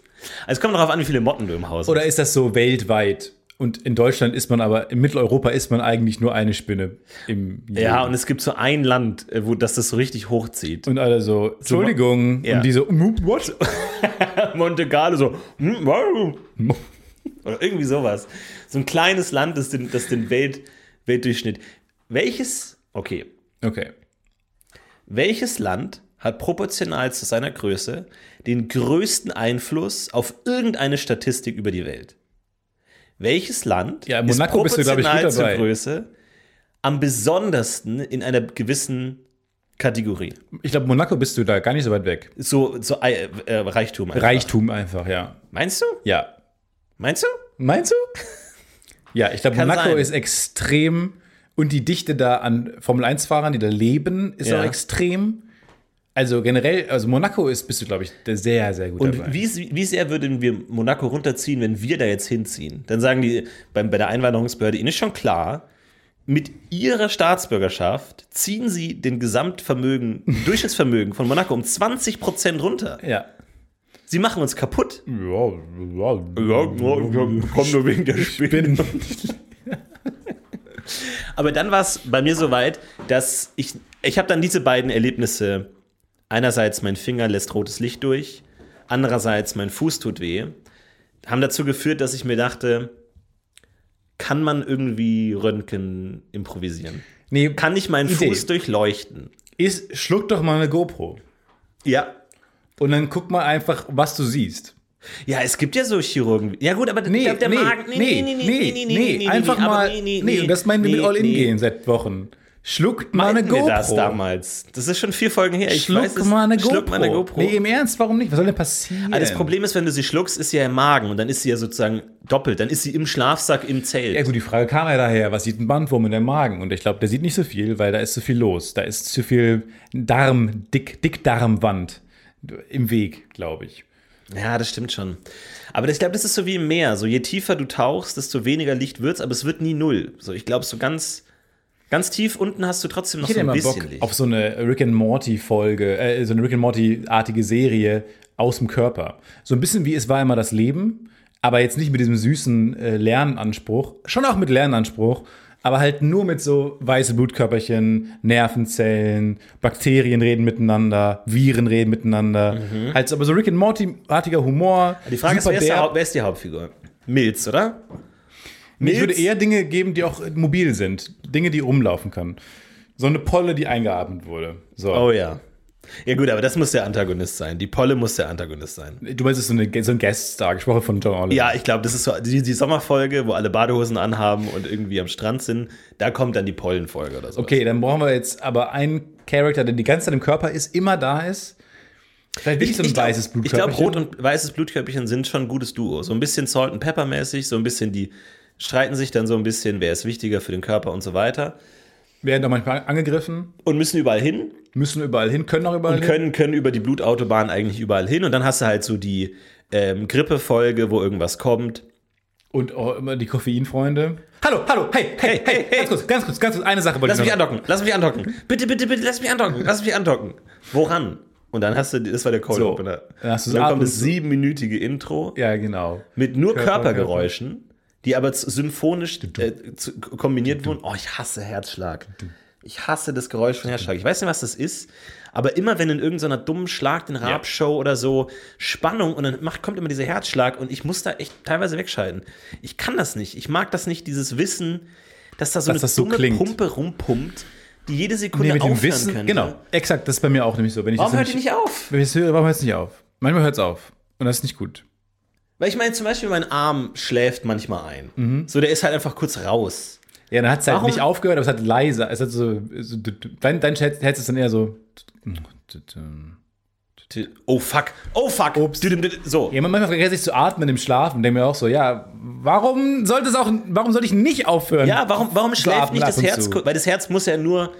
Also es kommt darauf an, wie viele Motten du im Haus
Oder ist das so weltweit? Und in Deutschland ist man aber, in Mitteleuropa ist man eigentlich nur eine Spinne im
hast. Ja, und es gibt so ein Land, äh, wo das das so richtig hochzieht.
und alle so, Entschuldigung.
Ja.
Und die so, "Mm, what?
Monte Carlo so. "Hm, wow." Oder irgendwie sowas. So ein kleines Land, das den, das den Welt, Weltdurchschnitt. Welches, okay,
Okay.
welches Land hat proportional zu seiner Größe den größten Einfluss auf irgendeine Statistik über die Welt? Welches Land
Ja, Monaco bist du, ich,
proportional zur. Größe am besondersten in einer gewissen Kategorie?
Ich glaube, Monaco bist du da gar nicht so weit weg.
So, so äh, äh, Reichtum. einfach.
Reichtum einfach, ja.
Meinst du?
Ja.
Meinst du?
Meinst du? Ja, ich glaube, Monaco
sein.
ist extrem und die Dichte da an Formel-1-Fahrern, die da leben, ist
Ja.
auch extrem. Also generell, also Monaco ist, bist du, glaube ich, der sehr, sehr gut dabei.
Und wie, wie sehr würden wir Monaco runterziehen, wenn wir da jetzt hinziehen? Dann sagen die beim, bei der Einwanderungsbehörde, ihnen ist schon klar, mit ihrer Staatsbürgerschaft ziehen sie den Gesamtvermögen, Durchschnittsvermögen von Monaco um 20 Prozent runter.
Ja.
Sie machen uns kaputt.
Ja, ja.
Ja, komm nur wegen der Spinnen. Aber dann war es bei mir soweit, dass ich, ich habe dann diese beiden Erlebnisse, einerseits mein Finger lässt rotes Licht durch, andererseits mein Fuß tut weh, haben dazu geführt, dass ich mir dachte, kann man irgendwie Röntgen improvisieren?
Nee,
Kann ich meinen
Idee.
Fuß durchleuchten?
ist, schluck doch mal eine GoPro.
Ja.
Und dann guck mal einfach, was du siehst.
Ja, es gibt ja so Chirurgen. Ja gut, aber
Nee,
glaub, der
nee,
Magen,
nee, nee, nee, einfach
aber
mal,
nee,
nee,
nee,
und das meinen wir
nee,
mit All-In
nee.
gehen seit Wochen. Schluckt mal eine GoPro.
das damals? Das ist schon vier Folgen her. Ich
Schluck
weiß es.
mal eine GoPro.
Schluck mal eine GoPro.
Nee, im Ernst, warum nicht? Was soll denn passieren?
Ah, das Problem ist, wenn du sie schluckst, ist sie ja im Magen und dann ist sie ja sozusagen doppelt. Dann ist sie im Schlafsack im Zelt.
Ja gut, die Frage kam ja daher, was sieht ein Bandwurm in der Magen? Und ich glaube, der sieht nicht so viel, weil da ist zu viel los. Da ist zu viel Darm, Dick, Dickdarmwand im Weg, glaube ich.
Ja, das stimmt schon. Aber ich glaube, das ist so wie im Meer. So je tiefer du tauchst, desto weniger Licht wird's, aber es wird nie null. So, ich glaube, so ganz, ganz tief unten hast du trotzdem noch
Ich
so ein
immer
bisschen
Bock
Licht.
auf so eine Rick and Morty Folge, äh, so eine Rick and Morty-artige Serie aus dem Körper. So ein bisschen wie es war immer das Leben, aber jetzt nicht mit diesem süßen äh, Lernanspruch, schon auch mit Lernanspruch, aber halt nur mit so weiße Blutkörperchen, Nervenzellen, Bakterien reden miteinander, Viren reden miteinander. Halt, aber so Rick and Morty-artiger Humor.
Mhm. die Frage ist, wer ist, der, wer ist die Hauptfigur? Milz, oder?
Ich würde
Milz?
eher Dinge geben, die auch mobil sind. Dinge, die rumlaufen können. So eine Polle, die eingeatmet wurde. So.
Oh ja. Ja gut, aber das muss der Antagonist sein. Die Polle muss der Antagonist sein.
Du meinst, es ist so, eine, so ein Guest-Star, gesprochen von John Oliver.
Ja, ich glaube, das ist so die, die Sommerfolge, wo alle Badehosen anhaben und irgendwie am Strand sind. Da kommt dann die Pollenfolge oder so.
Okay, dann brauchen wir jetzt aber einen Charakter, der die ganze Zeit im Körper ist, immer da ist. Vielleicht wirklich so ein
glaub-
weißes
Ich
Blutkörperchen.
glaube, rot und weißes Blutkörperchen sind schon ein gutes Duo. So ein bisschen Salt and Pepper mäßig, so ein bisschen die streiten sich dann so ein bisschen, wer ist wichtiger für den Körper und so weiter.
Werden auch manchmal angegriffen,
Und müssen überall hin
müssen überall hin, können auch überall
und können, können über die Blutautobahn eigentlich überall hin. Und dann hast du halt so die ähm, Grippefolge, wo irgendwas kommt.
hin. Und auch immer die Koffeinfreunde. Hallo, hallo, hey, hey, hey, ganz kurz, ganz kurz, ganz kurz, eine Sache wollte
Lass mich
ich noch.
andocken, lass mich andocken. Bitte, bitte, bitte, lass mich andocken, lass mich andocken. Woran? Und dann hast du, das war der Cold
So.
Opener.
Dann hast
Und dann kommt
und
das siebenminütige Intro
Ja, genau.
mit nur
Körper,
Körpergeräuschen, die aber symphonisch äh, zu, kombiniert wurden. Oh, ich hasse Herzschlag. Ich hasse das Geräusch von Herzschlag. Ich weiß nicht, was das ist, aber immer wenn in irgendeiner dummen Schlag den Rab-Show oder so Spannung und dann macht, kommt immer dieser Herzschlag und ich muss da echt teilweise wegschalten. Ich kann das nicht. Ich mag das nicht, dieses Wissen, dass da so
Dass
eine
das so
dumme
klingt.
Pumpe rumpumpt, die jede Sekunde
Nee, mit dem
aufhören
Wissen,
könnte.
genau, exakt, das ist bei mir auch nämlich so. Wenn ich
Warum hört die nicht auf?
Wenn höre, warum hört es nicht auf? Manchmal hört es auf. Und das ist nicht gut.
Weil ich meine, zum Beispiel mein Arm schläft manchmal ein.
Mhm.
So, der ist halt einfach kurz raus.
Ja, dann hat es halt
Warum-
nicht aufgehört, aber es hat leiser. Es hat so, so dein, dein Herz Herz ist dann eher so.
Oh fuck, oh fuck.
Ups.
So,
Ja, manchmal vergesse ich zu atmen im Schlaf und denke mir auch so, ja, warum sollte es auch, warum soll ich nicht aufhören?
ja, warum, warum schläft nicht das Herz?
zu.
Weil das Herz muss ja nur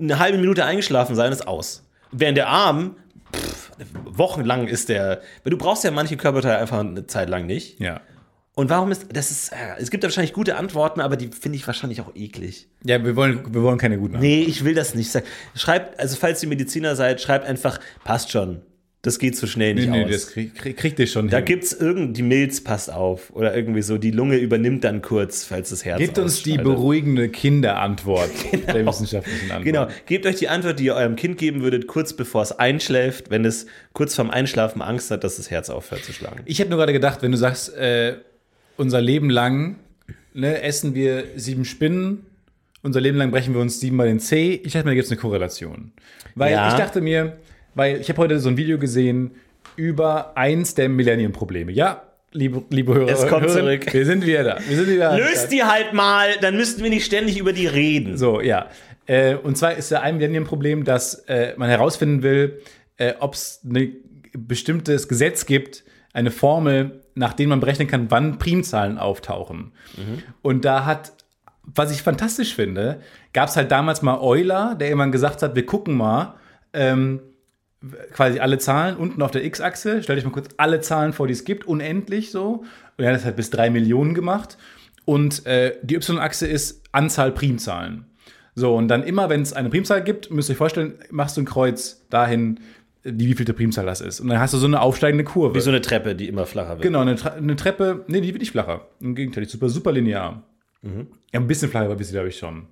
eine halbe Minute eingeschlafen sein, ist aus. Während der Arm, wochenlang ist der, weil du brauchst ja manche Körperteile einfach eine Zeit lang nicht.
Ja.
Und warum ist, das ist, äh, es gibt da wahrscheinlich gute Antworten, aber die finde ich wahrscheinlich auch eklig.
Ja, wir wollen, wir wollen keine guten
Nee, ich will das nicht sagen. Schreibt, also falls ihr Mediziner seid, schreibt einfach, passt schon. Das geht so schnell nicht
Nee, nee,
aus.
das krieg, krieg, kriegt ihr schon
Da
hin.
gibt's irgend, die Milz passt auf. Oder irgendwie so, die Lunge übernimmt dann kurz, falls das Herz
Gebt uns die beruhigende Kinderantwort der wissenschaftlichen Antwort.
Genau, gebt euch die Antwort, die ihr eurem Kind geben würdet, kurz bevor es einschläft, wenn es kurz vorm Einschlafen Angst hat, dass das Herz aufhört zu schlagen.
Ich hätte nur gerade gedacht, wenn du sagst, äh, unser Leben lang ne, essen wir sieben Spinnen, unser Leben lang brechen wir uns siebenmal den Zeh. Ich dachte mir, da gibt es eine Korrelation. Weil
Ja.
ich dachte mir, weil ich habe heute so ein Video gesehen über eins der Millennium-Probleme. Ja, liebe, liebe Hörer,
Es kommt
Hörerinnen,
zurück.
wir sind wieder da. Wir sind wieder
Löst die halt mal, dann müssten wir nicht ständig über die reden.
So, ja. Äh, und zwar ist ja ein Millennium-Problem, dass äh, man herausfinden will, äh, ob es ein bestimmtes Gesetz gibt, eine Formel, nach der man berechnen kann, wann Primzahlen auftauchen. Und da hat, was ich fantastisch finde, gab es halt damals mal Euler, der irgendwann gesagt hat, wir gucken mal, ähm, quasi alle Zahlen unten auf der X-Achse. Stell dich mal kurz alle Zahlen vor, die es gibt, unendlich so. Und er hat das halt bis drei Millionen gemacht. Und äh, die Y-Achse ist Anzahl Primzahlen. So, und dann immer, wenn es eine Primzahl gibt, müsst ihr euch vorstellen, machst du ein Kreuz dahin, die wievielte Primzahl das ist. Und dann hast du so eine aufsteigende Kurve.
Wie so eine Treppe, die immer flacher wird.
Genau, eine, eine Treppe, nee, die wird nicht flacher. Im Gegenteil, die ist super, super linear. Ja, ein bisschen flacher, aber ein bisschen, glaube ich, schon.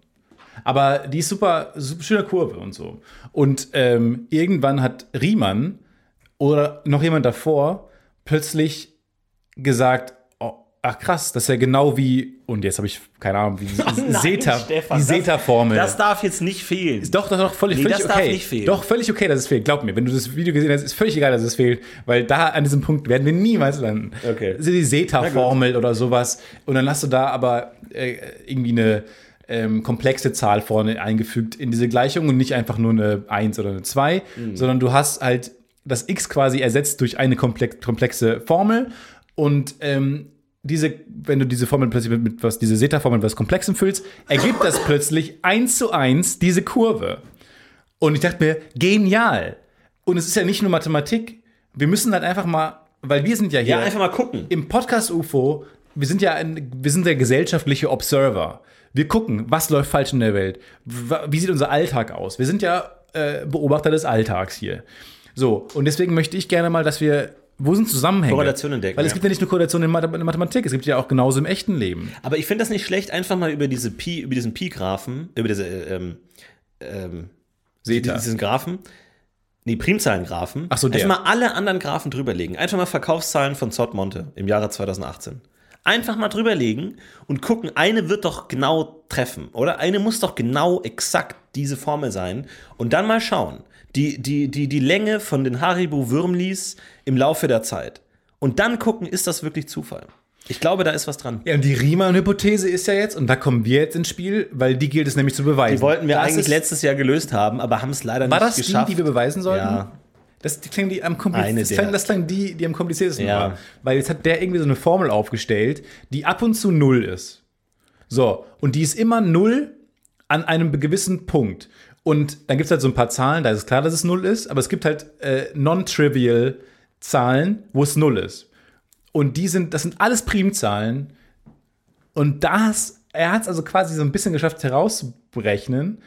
Aber die ist super, super schöne Kurve und so. Und ähm, irgendwann hat Riemann oder noch jemand davor plötzlich gesagt, oh, ach krass, das ist ja genau wie, und jetzt habe ich keine Ahnung, wie
Oh nein,
Zeta,
Stefan,
die
das-
Zeta-Formel.
Das darf jetzt nicht fehlen.
Doch, doch, doch, völlig,
Nee,
völlig
das
okay.
darf nicht fehlen.
Doch, völlig okay, dass es fehlt. Glaub mir, wenn du das Video gesehen hast, ist völlig egal, dass es fehlt, weil da an diesem Punkt werden wir niemals landen.
Okay.
Das ist die Zeta-Formel oder sowas. Und dann hast du da aber äh, irgendwie eine ähm, komplexe Zahl vorne eingefügt in diese Gleichung und nicht einfach nur eine 1 oder eine 2,
Mhm.
sondern du hast halt das x quasi ersetzt durch eine komplex, komplexe Formel und ähm, diese, wenn du diese Formel plötzlich mit, was, diese Zeta-Formel mit was Komplexem füllst, ergibt das plötzlich eins zu eins diese Kurve. Und ich dachte mir, genial. Und es ist ja nicht nur Mathematik. Wir müssen halt einfach mal, weil wir sind ja hier
ja, einfach mal gucken.
im Podcast UFO, wir sind ja ein, wir sind der gesellschaftliche Observer. Wir gucken, was läuft falsch in der Welt. Wie sieht unser Alltag aus? Wir sind ja äh, Beobachter des Alltags hier. So, und deswegen möchte ich gerne mal, dass wir, wo sind Zusammenhänge?
Korrelationen entdecken,
Weil es gibt ja nicht nur Korrelationen in Mathe- in Mathematik, es gibt ja auch genauso im echten Leben.
Aber ich finde das nicht schlecht, einfach mal über diese Pi, über diesen Pi-Graphen, über diese, äh, ähm, ähm,
Seht ihr?
diesen Graphen, nee, Primzahlengraphen,
Ach so, der.
einfach mal alle anderen Graphen drüberlegen. Einfach mal Verkaufszahlen von Zott Monte im Jahre 2018. Einfach mal drüberlegen und gucken, eine wird doch genau treffen, oder? Eine muss doch genau exakt diese Formel sein. Und dann mal schauen, die, die, die, die Länge von den Haribo Würmlis im Laufe der Zeit. Und dann gucken, ist das wirklich Zufall? Ich glaube, da ist was dran.
Ja, und die Riemann-Hypothese ist ja jetzt, und da kommen wir jetzt ins Spiel, weil die gilt es nämlich zu beweisen.
Die wollten wir
Das
eigentlich letztes Jahr gelöst haben, aber haben es leider
War
nicht
das
geschafft.
die, die wir beweisen sollten?
Ja.
Das klingt die am kompliziertesten. Das klang, das klang die, die am kompliziertesten
Ja.
war. Weil jetzt hat der irgendwie so eine Formel aufgestellt, die ab und zu null ist. So, und die ist immer null an einem gewissen Punkt. Und dann gibt es halt so ein paar Zahlen, da ist es klar, dass es null ist, aber es gibt halt äh, non-trivial Zahlen, wo es null ist. Und die sind, das sind alles Primzahlen. Und das, er hat es also quasi so ein bisschen geschafft herauszuberechnen,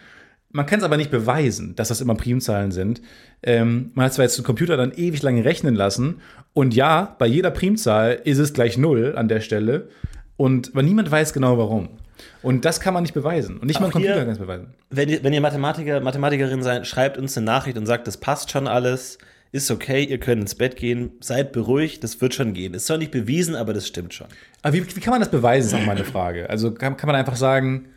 Man kann es aber nicht beweisen, dass das immer Primzahlen sind. Ähm, man hat zwar jetzt den Computer dann ewig lange rechnen lassen und ja, bei jeder Primzahl ist es gleich null an der Stelle und aber niemand weiß genau warum. Und das kann man nicht beweisen. Und nicht mal ein Computer kann es beweisen.
Wenn ihr, wenn ihr Mathematiker, Mathematikerin seid, schreibt uns eine Nachricht und sagt, das passt schon alles, ist okay, ihr könnt ins Bett gehen, seid beruhigt, das wird schon gehen. Ist zwar nicht bewiesen, aber das stimmt schon.
Aber wie, wie kann man das beweisen, ist auch mal eine Frage. Also kann, kann man einfach sagen,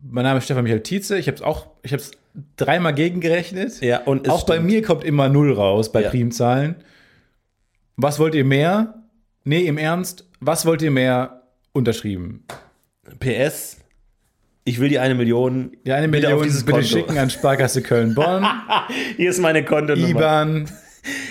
mein Name ist Stefan Michael Tietze, ich habe es auch, ich habe es dreimal gegengerechnet.
Ja, und
auch bei
stimmt.
mir kommt immer null raus bei
Ja.
Primzahlen. Was wollt ihr mehr? Nee, im Ernst, was wollt ihr mehr? Unterschrieben.
PS, ich will die eine Million.
Ja, eine
bitte
Million
auf dieses
bitte
Konto.
schicken an Sparkasse Köln-Bonn,
Hier ist meine Kontonummer.
IBAN.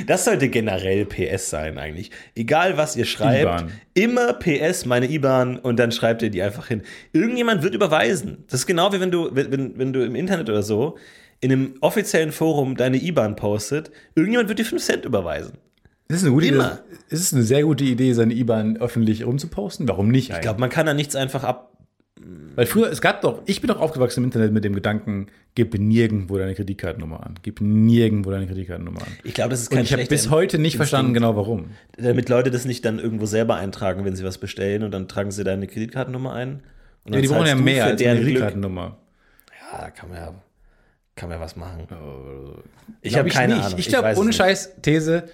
Das sollte generell PS sein eigentlich. Egal was ihr schreibt,
IBAN.
immer PS, meine IBAN und dann schreibt ihr die einfach hin. Irgendjemand wird überweisen. Das ist genau wie wenn du, wenn, wenn du im Internet oder so in einem offiziellen Forum deine IBAN postet, irgendjemand wird dir 5 Cent überweisen.
Das ist eine gute
Immer.
Ist es eine sehr gute Idee, seine IBAN öffentlich rumzuposten? Warum nicht eigentlich?
Ich glaube, man kann da nichts einfach ab.
Weil früher, es gab doch, ich bin doch aufgewachsen im Internet mit dem Gedanken, gib nirgendwo deine Kreditkartennummer an. Gib nirgendwo deine Kreditkartennummer an.
Ich glaube, das ist
Und
kein
ich habe bis heute nicht
Instinkt,
verstanden, genau warum.
Damit Leute das nicht dann irgendwo selber eintragen, wenn sie was bestellen und dann tragen sie deine Kreditkartennummer ein. Und
Ja, die brauchen ja mehr als
deren
eine
Glück.
Kreditkartennummer.
Ja, da kann man ja, kann man ja was machen. Ich
Glaub
habe keine
nicht.
Ahnung.
Ich glaube, ohne. Scheiß, These,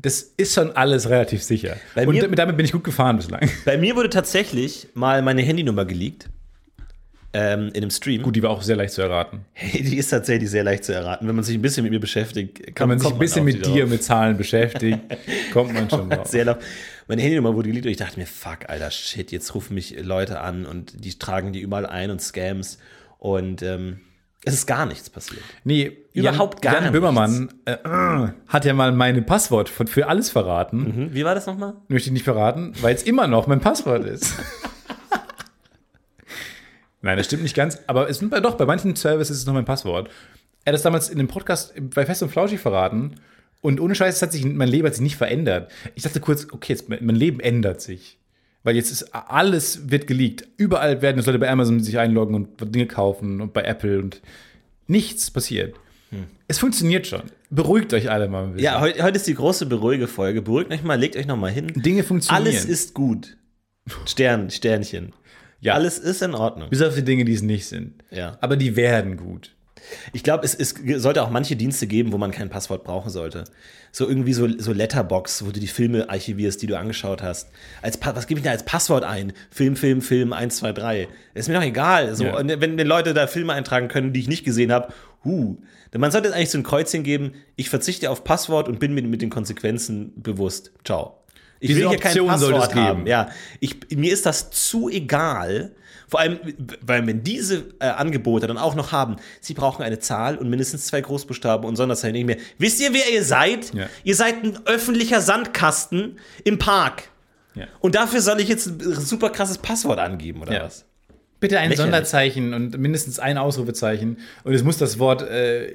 das ist schon alles relativ sicher.
Bei
Und
mir-
damit, bin ich gut gefahren bislang.
Bei mir wurde tatsächlich mal meine Handynummer geleakt. Ähm, in einem Stream.
Gut, die war auch sehr leicht zu erraten.
Hey, die ist tatsächlich sehr leicht zu erraten. Wenn man sich ein bisschen mit mir beschäftigt, kann
Wenn man sich ein bisschen mit dir,
drauf.
mit Zahlen beschäftigt, kommt man schon drauf.
Sehr laut. Meine Handynummer wurde geleakt und ich dachte mir, fuck, alter Shit, jetzt rufen mich Leute an und die tragen die überall ein und Scams. Und ähm, es ist gar nichts passiert.
Nee,
Überhaupt gar
Jan. Böhmermann äh, äh, hat ja mal mein Passwort für, für alles verraten.
Hm? Wie war das nochmal?
Möchte ich nicht verraten, weil es immer noch mein Passwort ist. Nein, das stimmt nicht ganz. Aber es sind bei, doch, bei manchen Services ist es noch mein Passwort. Er hat das damals in dem Podcast bei Fest und Flauschig verraten. Und ohne Scheiß, hat sich, mein Leben hat sich nicht verändert. Ich dachte kurz, okay, jetzt, mein Leben ändert sich. Weil jetzt ist alles wird geleakt. Überall werden jetzt Leute bei Amazon sich einloggen und Dinge kaufen und bei Apple und nichts passiert. Es funktioniert schon. Beruhigt euch alle mal ein bisschen.
Ja, heute, heute ist die große beruhige Folge. Beruhigt euch mal, legt euch noch mal hin.
Dinge funktionieren.
Alles ist gut. Stern, Sternchen.
Ja.
Alles ist in Ordnung.
Bis auf die Dinge, die es nicht sind.
Ja.
Aber die werden gut.
Ich glaube, es, es sollte auch manche Dienste geben, wo man kein Passwort brauchen sollte. So irgendwie so, so Letterbox, wo du die Filme archivierst, die du angeschaut hast. Als, was gebe ich da als Passwort ein? Film, Film, Film 1, 2, 3. Ist mir doch egal. So,
Ja.
und wenn, wenn Leute da Filme eintragen können, die ich nicht gesehen habe, huh. Denn Man sollte jetzt eigentlich so ein Kreuzchen geben, ich verzichte auf Passwort und bin mir mit den Konsequenzen bewusst. Ciao. Ich
Diese
will hier kein
Option es
Passwort haben.
geben.
Ja, ich, mir ist das zu egal. Vor allem, weil wenn diese äh, Angebote dann auch noch haben, sie brauchen eine Zahl und mindestens zwei Großbuchstaben und Sonderzeichen nicht mehr. Wisst ihr, wer ihr seid?
Ja.
Ihr seid ein öffentlicher Sandkasten im Park.
Ja.
Und dafür soll ich jetzt ein super krasses Passwort angeben, oder
Ja.
was?
Bitte ein
Lächerlich.
Sonderzeichen und mindestens ein Ausrufezeichen. Und es muss das Wort äh,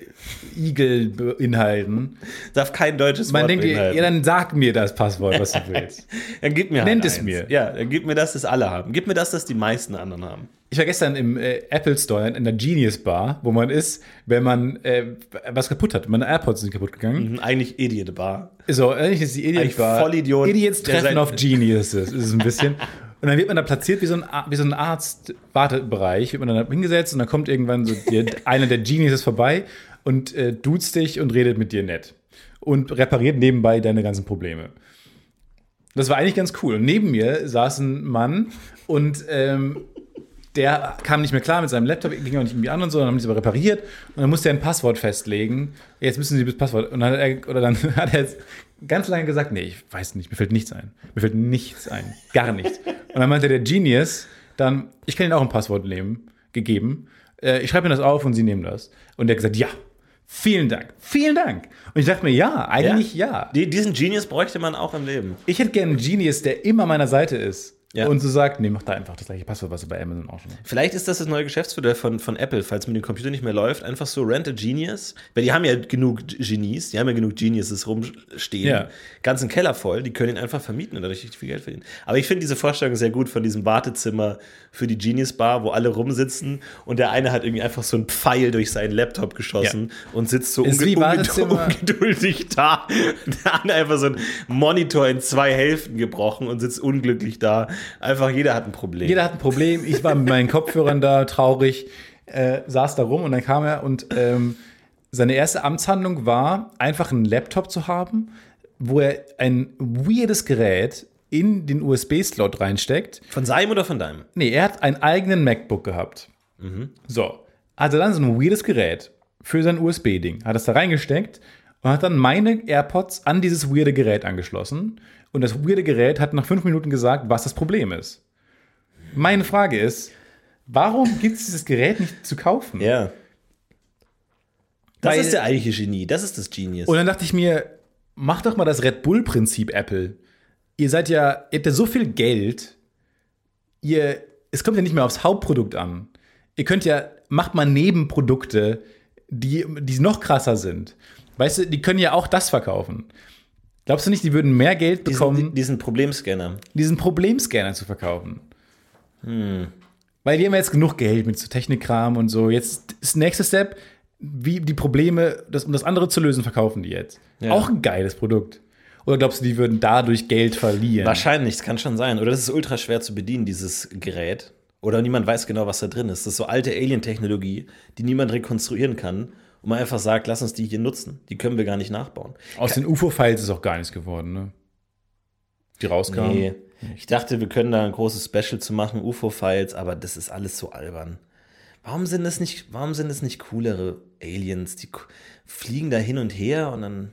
Igel beinhalten.
Darf kein deutsches
Man
Wort
denkt,
beinhalten.
ja, dann sag mir das Passwort, was du willst.
Dann gib mir
Nennt
halt
es
eins.
mir.
Ja, dann gib mir das, das alle haben. Gib mir das, das die meisten anderen haben.
Ich war gestern im äh, Apple Store in der Genius Bar, wo man ist, wenn man äh, was kaputt hat. Meine AirPods sind kaputt gegangen.
Mhm, Eigentlich Idiot Bar.
So, eigentlich ist die Idiot
Eigentlich
Bar.
Vollidiot,
Idiots treffen auf Geniuses, ist es ein bisschen. Und dann wird man da platziert wie so ein, wie so ein Arzt-Wartebereich, wird man dann hingesetzt und dann kommt irgendwann so der, einer der Geniuses vorbei und äh, duzt dich und redet mit dir nett. Und repariert nebenbei deine ganzen Probleme. Das war eigentlich ganz cool. Und neben mir saß ein Mann und ähm, der kam nicht mehr klar mit seinem Laptop, ging auch nicht irgendwie an und so, dann haben die es aber repariert und dann musste er ein Passwort festlegen. Jetzt müssen sie das Passwort. Und dann hat er, oder dann hat er ganz lange gesagt, nee, ich weiß nicht, mir fällt nichts ein. Mir fällt nichts ein. Gar nichts. Und dann meinte der Genius dann, ich kann Ihnen auch ein Passwort nehmen, gegeben. Äh, ich schreibe mir das auf und Sie nehmen das. Und der hat gesagt, ja, vielen Dank, vielen Dank. Und ich dachte mir, ja, eigentlich ja.
Die, diesen Genius bräuchte man auch im Leben.
Ich hätte gerne einen Genius, der immer an meiner Seite ist.
Ja.
und so sagt, nee, mach da einfach das gleiche Passwort, was du bei Amazon auch schon hast.
Vielleicht ist das das neue Geschäftsmodell von, von Apple, falls mit dem Computer nicht mehr läuft, einfach so Rent a Genius. Weil die haben ja genug Genies, die haben ja genug Geniuses rumstehen,
Ja.
ganzen Keller voll, die können ihn einfach vermieten und dadurch richtig viel Geld verdienen. Aber ich finde diese Vorstellung sehr gut von diesem Wartezimmer für die Genius Bar, wo alle rumsitzen und der eine hat irgendwie einfach so einen Pfeil durch seinen Laptop geschossen und sitzt so unge ungeduldig da. Der andere einfach so einen Monitor in zwei Hälften gebrochen und sitzt unglücklich da. Einfach jeder hat ein Problem.
Jeder hat ein Problem. Ich war mit meinen Kopfhörern da, traurig, äh, saß da rum und dann kam er und ähm, seine erste Amtshandlung war, einfach einen Laptop zu haben, wo er ein weirdes Gerät in den USB-Slot reinsteckt.
Von seinem oder von deinem?
Nee, er hat einen eigenen MacBook gehabt. So. Hatte dann so ein weirdes Gerät für sein USB-Ding. Hat es da reingesteckt und hat dann meine AirPods an dieses weirde Gerät angeschlossen. Und das weirde Gerät hat nach fünf Minuten gesagt, was das Problem ist. Meine Frage ist, warum gibt es dieses Gerät nicht zu kaufen?
Ja. Das
Weil-
ist der eigentliche Genie. Das ist das Genius.
Und dann dachte ich mir, mach doch mal das Red Bull-Prinzip, Apple. Ihr seid ja, ihr habt ja so viel Geld, ihr, es kommt ja nicht mehr aufs Hauptprodukt an. Ihr könnt ja, macht mal Nebenprodukte, die, die noch krasser sind. Weißt du, die können ja auch das verkaufen. Glaubst du nicht, die würden mehr Geld bekommen,
diesen, diesen Problemscanner.
diesen Problemscanner zu verkaufen? Weil die haben ja jetzt genug Geld mit so Technikkram und so. Jetzt ist nächster Step, wie die Probleme, das, um das andere zu lösen, verkaufen die jetzt.
Ja.
Auch ein geiles Produkt. Oder glaubst du, die würden dadurch Geld verlieren?
Wahrscheinlich, das kann schon sein. Oder das ist ultra schwer zu bedienen, dieses Gerät. Oder niemand weiß genau, was da drin ist. Das ist so alte Alien-Technologie, die niemand rekonstruieren kann. Und man einfach sagt, lass uns die hier nutzen. Die können wir gar nicht nachbauen.
Aus den UFO-Files ist auch gar nichts geworden, ne? Die rauskamen.
Nee. Ich dachte, wir können da ein großes Special zu machen, UFO-Files, aber das ist alles so albern. Warum sind es nicht, warum sind es nicht coolere Aliens? Die fliegen da hin und her und dann.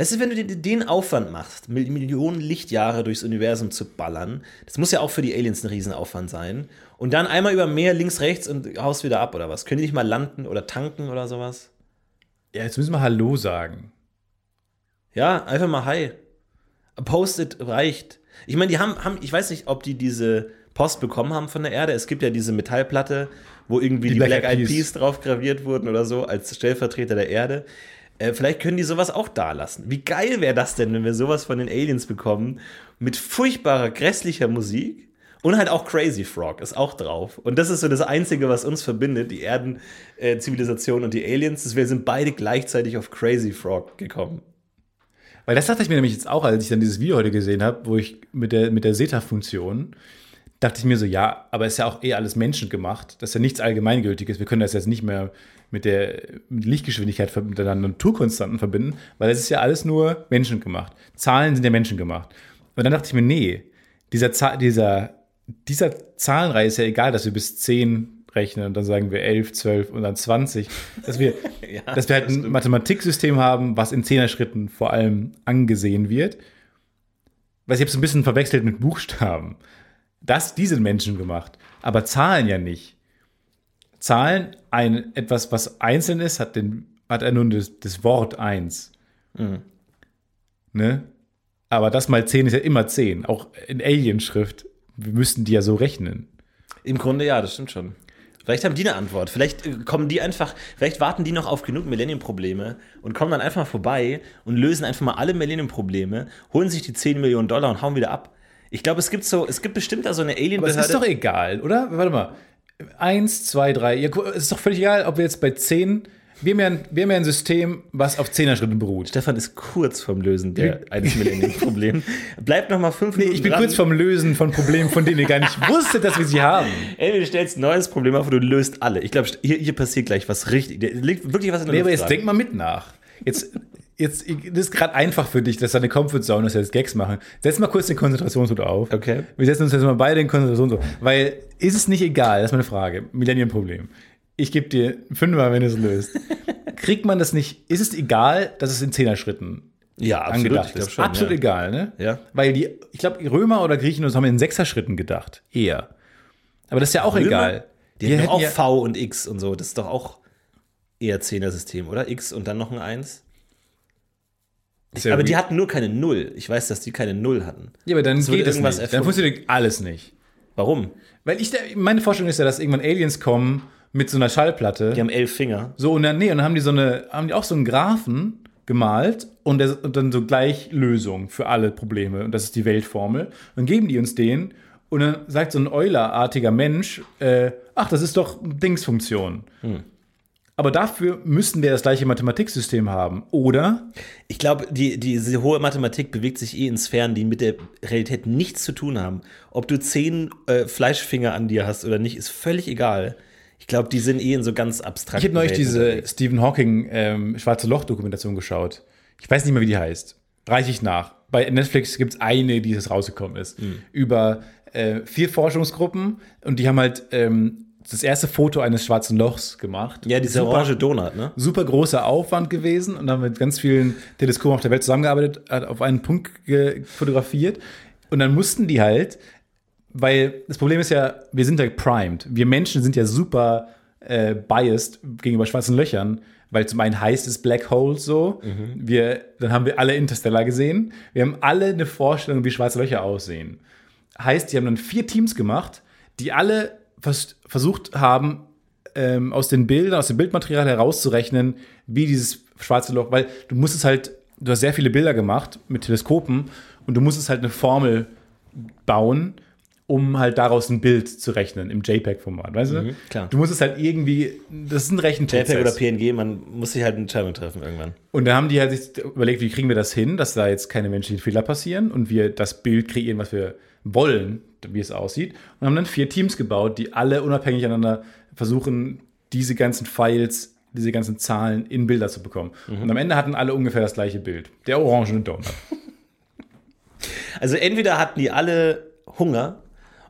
Weißt du, wenn du den, Aufwand machst, Mil- Millionen Lichtjahre durchs Universum zu ballern, das muss ja auch für die Aliens ein Riesenaufwand sein. Und dann einmal über Meer, links, rechts und haust wieder ab oder was? Können die nicht mal landen oder tanken oder sowas?
Ja, jetzt müssen wir Hallo sagen.
Ja, einfach mal Hi. Post-it reicht. Ich meine, die haben, haben, ich weiß nicht, ob die diese Post bekommen haben von der Erde. Es gibt ja diese Metallplatte, wo irgendwie die,
Die
Black,
Black
Eyed. Peas drauf graviert wurden oder so, als Stellvertreter der Erde. Äh, vielleicht können die sowas auch da lassen. Wie geil wäre das denn, wenn wir sowas von den Aliens bekommen, mit furchtbarer, grässlicher Musik und halt auch Crazy Frog ist auch drauf. Und das ist so das Einzige, was uns verbindet, die Erden-Zivilisation und die Aliens. Das wir sind beide gleichzeitig auf Crazy Frog gekommen.
Weil das dachte ich mir nämlich jetzt auch, als ich dann dieses Video heute gesehen habe, wo ich mit der, mit der SETA-Funktion, dachte ich mir so, ja, aber ist ja auch eh alles menschengemacht. Das ist ja nichts Allgemeingültiges. Wir können das jetzt nicht mehr mit der mit Lichtgeschwindigkeit, ver- mit der Naturkonstanten verbinden, weil es ist ja alles nur menschengemacht. Zahlen sind ja menschengemacht. Und dann dachte ich mir, nee, dieser, Zahl, dieser, dieser Zahlenreihe ist ja egal, dass wir bis 10 rechnen und dann sagen wir 11, 12 und dann 20. Dass wir,
Ja,
dass wir halt
das
ein
stimmt.
Mathematiksystem haben, was in Zehner-Schritten vor allem angesehen wird. Was ich habe so ein bisschen verwechselt mit Buchstaben. Das, die sind Menschen gemacht, aber Zahlen ja nicht. Zahlen, ein, etwas, was einzeln ist, hat, den, hat er nur das, das Wort eins. Ne? Aber das mal 10 ist ja immer 10. Auch in Alien-Schrift. Wir müssten die ja so rechnen.
Im Grunde ja, das stimmt schon. Vielleicht haben die eine Antwort. Vielleicht äh, kommen die einfach, vielleicht warten die noch auf genug Millennium-Probleme und kommen dann einfach mal vorbei und lösen einfach mal alle Millennium-Probleme, holen sich die 10 Millionen Dollar und hauen wieder ab. Ich glaube, es gibt so, es gibt bestimmt da so eine
Aber es
Alien-Behörde.
ist doch egal, oder? Warte mal. Eins, zwei, drei. Ja, es ist doch völlig egal, ob wir jetzt bei 10. Wir haben ja ein, wir haben ja ein System, was auf 10er-Schritten beruht.
Stefan ist kurz vom Lösen der, eines Millennium-Problems. Bleibt noch mal fünf
Nee,
Minuten
ich bin
dran.
kurz vom Lösen von Problemen, von denen ihr gar nicht wusstet, dass wir sie haben.
Ey, du stellst ein neues Problem auf und du löst alle. Ich glaube, hier, hier passiert gleich was richtig. Da liegt wirklich was in der
Nee, aber
Luft
jetzt
gerade.
denk mal mit nach. Jetzt, jetzt das ist gerade einfach für dich, dass deine Comfortzone ist, jetzt Gags machen. Setz mal kurz den Konzentrationshut auf.
Okay.
Wir setzen uns jetzt mal beide in Konzentrationshut. Weil ist es nicht egal, das ist meine Frage. Millennium-Problem. Ich gebe dir fünfmal, wenn du es löst. Kriegt man das nicht, ist es egal, dass es in Zehner-Schritten
Ja, absolut.
angedacht ist?
schon,
absolut
ja.
egal, ne?
Ja.
Weil die, ich glaube, Römer oder Griechen haben in Sechser-Schritten gedacht. Eher. Aber das ist ja auch egal.
Die, haben
hätten
auch
ja-
V und X und so. Das ist doch auch eher Zehner-System, oder? X und dann noch ein 1.
ja
aber die
weird.
hatten nur keine Null. Ich weiß, dass die keine Null hatten.
Ja, aber dann
wurde
geht
irgendwas
nicht. Dann funktioniert alles nicht.
Warum?
Weil ich, meine Vorstellung ist ja, dass irgendwann Aliens kommen mit so einer Schallplatte.
Die haben elf Finger.
So, und dann, nee, und dann haben die so eine, haben die auch so einen Graphen gemalt und, der, und dann so gleich Lösung für alle Probleme. Und das ist die Weltformel. Dann geben die uns den und dann sagt so ein Euler-artiger Mensch, äh, ach, das ist doch Dingsfunktion. Aber dafür müssten wir das gleiche Mathematiksystem haben, oder?
Ich glaube, die, diese hohe Mathematik bewegt sich eh in Sphären, die mit der Realität nichts zu tun haben. Ob du zehn äh, Fleischfinger an dir hast oder nicht, ist völlig egal. Ich glaube, die sind eh in so ganz abstrakten
Ich habe neulich diese. Stephen Hawking ähm, Schwarze Loch-Dokumentation geschaut. Ich weiß nicht mehr, wie die heißt. Reiche ich nach. Bei Netflix gibt es eine, die jetzt rausgekommen ist.
Hm.
Über äh, vier Forschungsgruppen und die haben halt ähm, das erste Foto eines schwarzen Lochs gemacht.
Ja, dieser
Super-
orange Donut, ne?
super großer Aufwand gewesen und haben mit ganz vielen Teleskopen auf der Welt zusammengearbeitet, hat auf einen Punkt fotografiert und dann mussten die halt, weil das Problem ist ja, wir sind ja primed. Wir Menschen sind ja super äh, biased gegenüber schwarzen Löchern, weil zum einen heißt es Black Holes so. Wir, dann haben wir alle Interstellar gesehen. Wir haben alle eine Vorstellung, wie schwarze Löcher aussehen. Heißt, die haben dann vier Teams gemacht, die alle vers versucht haben, ähm, aus den Bildern, aus dem Bildmaterial herauszurechnen, wie dieses schwarze Loch, weil du musst es halt, du hast sehr viele Bilder gemacht mit Teleskopen und du musstest halt eine Formel bauen, um halt daraus ein Bild zu rechnen im JPEG-Format, weißt du?
klar.
Du musst es halt irgendwie, das ist ein Rechenprozess.
JPEG oder PNG, man muss sich halt eine Entscheidung treffen irgendwann.
Und da haben die halt sich überlegt, wie kriegen wir das hin, dass da jetzt keine menschlichen Fehler passieren und wir das Bild kreieren, was wir wollen, wie es aussieht. Und haben dann vier Teams gebaut, die alle unabhängig voneinander versuchen, diese ganzen Files, diese ganzen Zahlen in Bilder zu bekommen. Und am Ende hatten alle ungefähr das gleiche Bild. Der orangene Donut.
Also entweder hatten die alle Hunger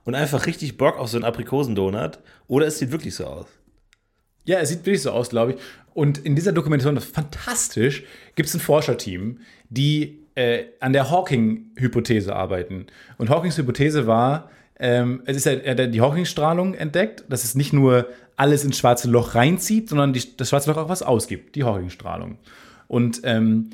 und einfach richtig Bock auf so einen Aprikosendonut oder es sieht wirklich so aus.
Ja, es sieht wirklich so aus, glaube ich. Und in dieser Dokumentation, das ist fantastisch, gibt es ein Forscherteam, die äh, an der Hawking-Hypothese arbeiten. Und Hawkings Hypothese war, ähm, es ist ja, er hat die Hawking-Strahlung entdeckt, dass es nicht nur alles ins schwarze Loch reinzieht, sondern die, das schwarze Loch auch was ausgibt, die Hawking-Strahlung. Und ähm,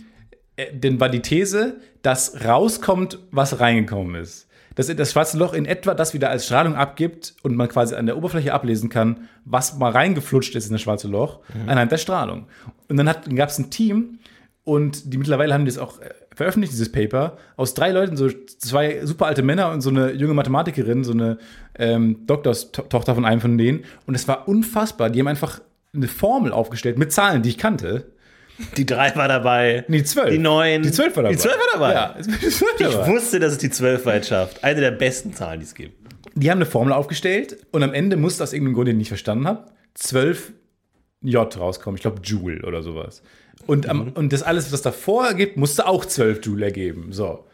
äh, dann war die These, dass rauskommt, was reingekommen ist. Dass das schwarze Loch in etwa das wieder als Strahlung abgibt und man quasi an der Oberfläche ablesen kann, was mal reingeflutscht ist in das schwarze Loch, anhand der Strahlung. Und dann, dann gab es ein Team und die mittlerweile haben das auch äh, veröffentlicht, dieses Paper, aus drei Leuten, so zwei super alte Männer und so eine junge Mathematikerin, so eine ähm, Doktorstochter von einem von denen. Und es war unfassbar. Die haben einfach eine Formel aufgestellt mit Zahlen, die ich kannte.
Die drei war dabei.
Nee, die zwölf.
Die neun.
Die zwölf war dabei.
Die zwölf war dabei.
Ja, die zwölf
Ich
dabei.
wusste, dass es die zwölf weit schafft. Eine der besten Zahlen, die es gibt.
Die haben eine Formel aufgestellt und am Ende musste aus irgendeinem Grund, den ich nicht verstanden habe, 12 J rauskommen. Ich glaube Joule oder sowas. Und, am, und das alles, was davor ergibt, musste auch 12 Joule ergeben. So.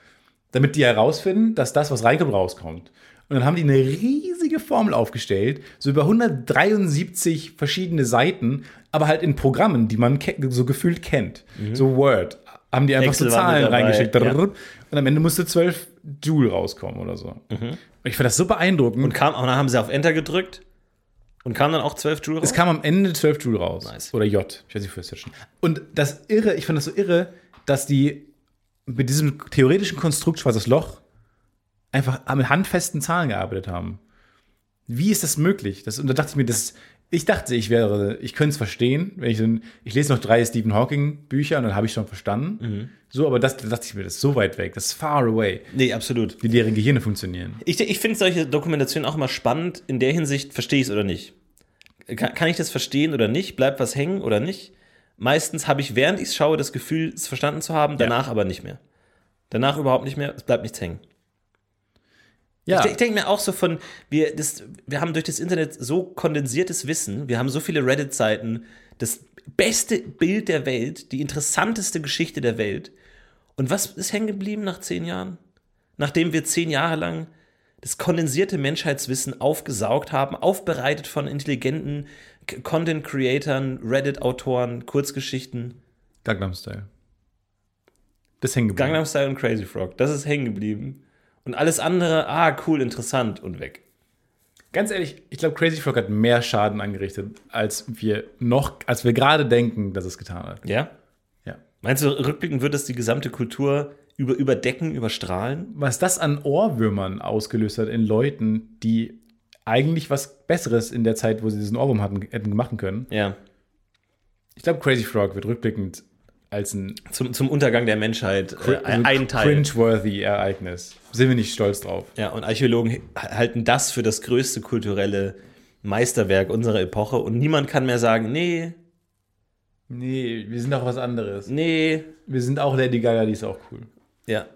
Damit die herausfinden, dass das, was reinkommt, rauskommt. Und dann haben die eine riesige Formel aufgestellt, so über 173 verschiedene Seiten, aber halt in Programmen, die man so gefühlt kennt. So Word. Haben die einfach
Excel
so Zahlen reingeschickt.
ja.
Und am Ende musste 12 Joule rauskommen oder so. Und ich fand das so beeindruckend.
Und, kam, und dann haben sie auf Enter gedrückt und kam dann auch 12 Joule raus.
Es kam am Ende 12 Joule raus.
Nice.
Oder J. Ich weiß nicht, für schon. Und das Irre, ich fand das so irre, dass die mit diesem theoretischen Konstrukt Schwarzes Loch einfach mit handfesten Zahlen gearbeitet haben. Wie ist das möglich? Das, und da dachte ich mir, das, ich dachte, ich wäre, ich könnte es verstehen, wenn ich so ein, ich lese noch drei Stephen Hawking Bücher und dann habe ich schon verstanden. So, aber das da dachte ich mir, das ist so weit weg, das ist far away,
nee, absolut.
wie deren Gehirne funktionieren.
Ich, ich finde solche Dokumentationen auch immer spannend. In der Hinsicht verstehe ich es oder nicht. Kann, kann ich das verstehen oder nicht? Bleibt was hängen oder nicht? Meistens habe ich, während ich es schaue, das Gefühl, es verstanden zu haben, danach aber nicht mehr. Danach überhaupt nicht mehr, es bleibt nichts hängen.
Ja,
Ich, ich denke mir auch so von, wir, das, wir haben durch das Internet so kondensiertes Wissen, wir haben so viele Reddit-Seiten, das beste Bild der Welt, die interessanteste Geschichte der Welt. Und was ist hängen geblieben nach zehn Jahren? Nachdem wir zehn Jahre lang das kondensierte Menschheitswissen aufgesaugt haben, aufbereitet von intelligenten Content-Creatern, Reddit-Autoren, Kurzgeschichten,
Gangnam Style. Das hängen geblieben.
Gangnam Style und Crazy Frog, das ist hängen geblieben. Und alles andere, ah, cool, interessant und weg.
Ganz ehrlich, ich glaube, Crazy Frog hat mehr Schaden angerichtet, als wir noch, als wir gerade denken, dass es getan hat.
Ja?
Ja.
Meinst du, rückblickend wird es die gesamte Kultur über, überdecken, überstrahlen?
Was das an Ohrwürmern ausgelöst hat in Leuten, die eigentlich was Besseres in der Zeit, wo sie diesen Ohrwurm hatten, hätten machen können.
Ja.
Ich glaube, Crazy Frog wird rückblickend als ein
Zum, zum Untergang der Menschheit äh, ein Teil.
cringeworthy Ereignis. Sind wir nicht stolz drauf.
Ja, und Archäologen halten das für das größte kulturelle Meisterwerk unserer Epoche und niemand kann mehr sagen, nee,
Nee, wir sind auch was anderes.
nee,
Wir sind auch Lady Gaga, die ist auch cool.
ja.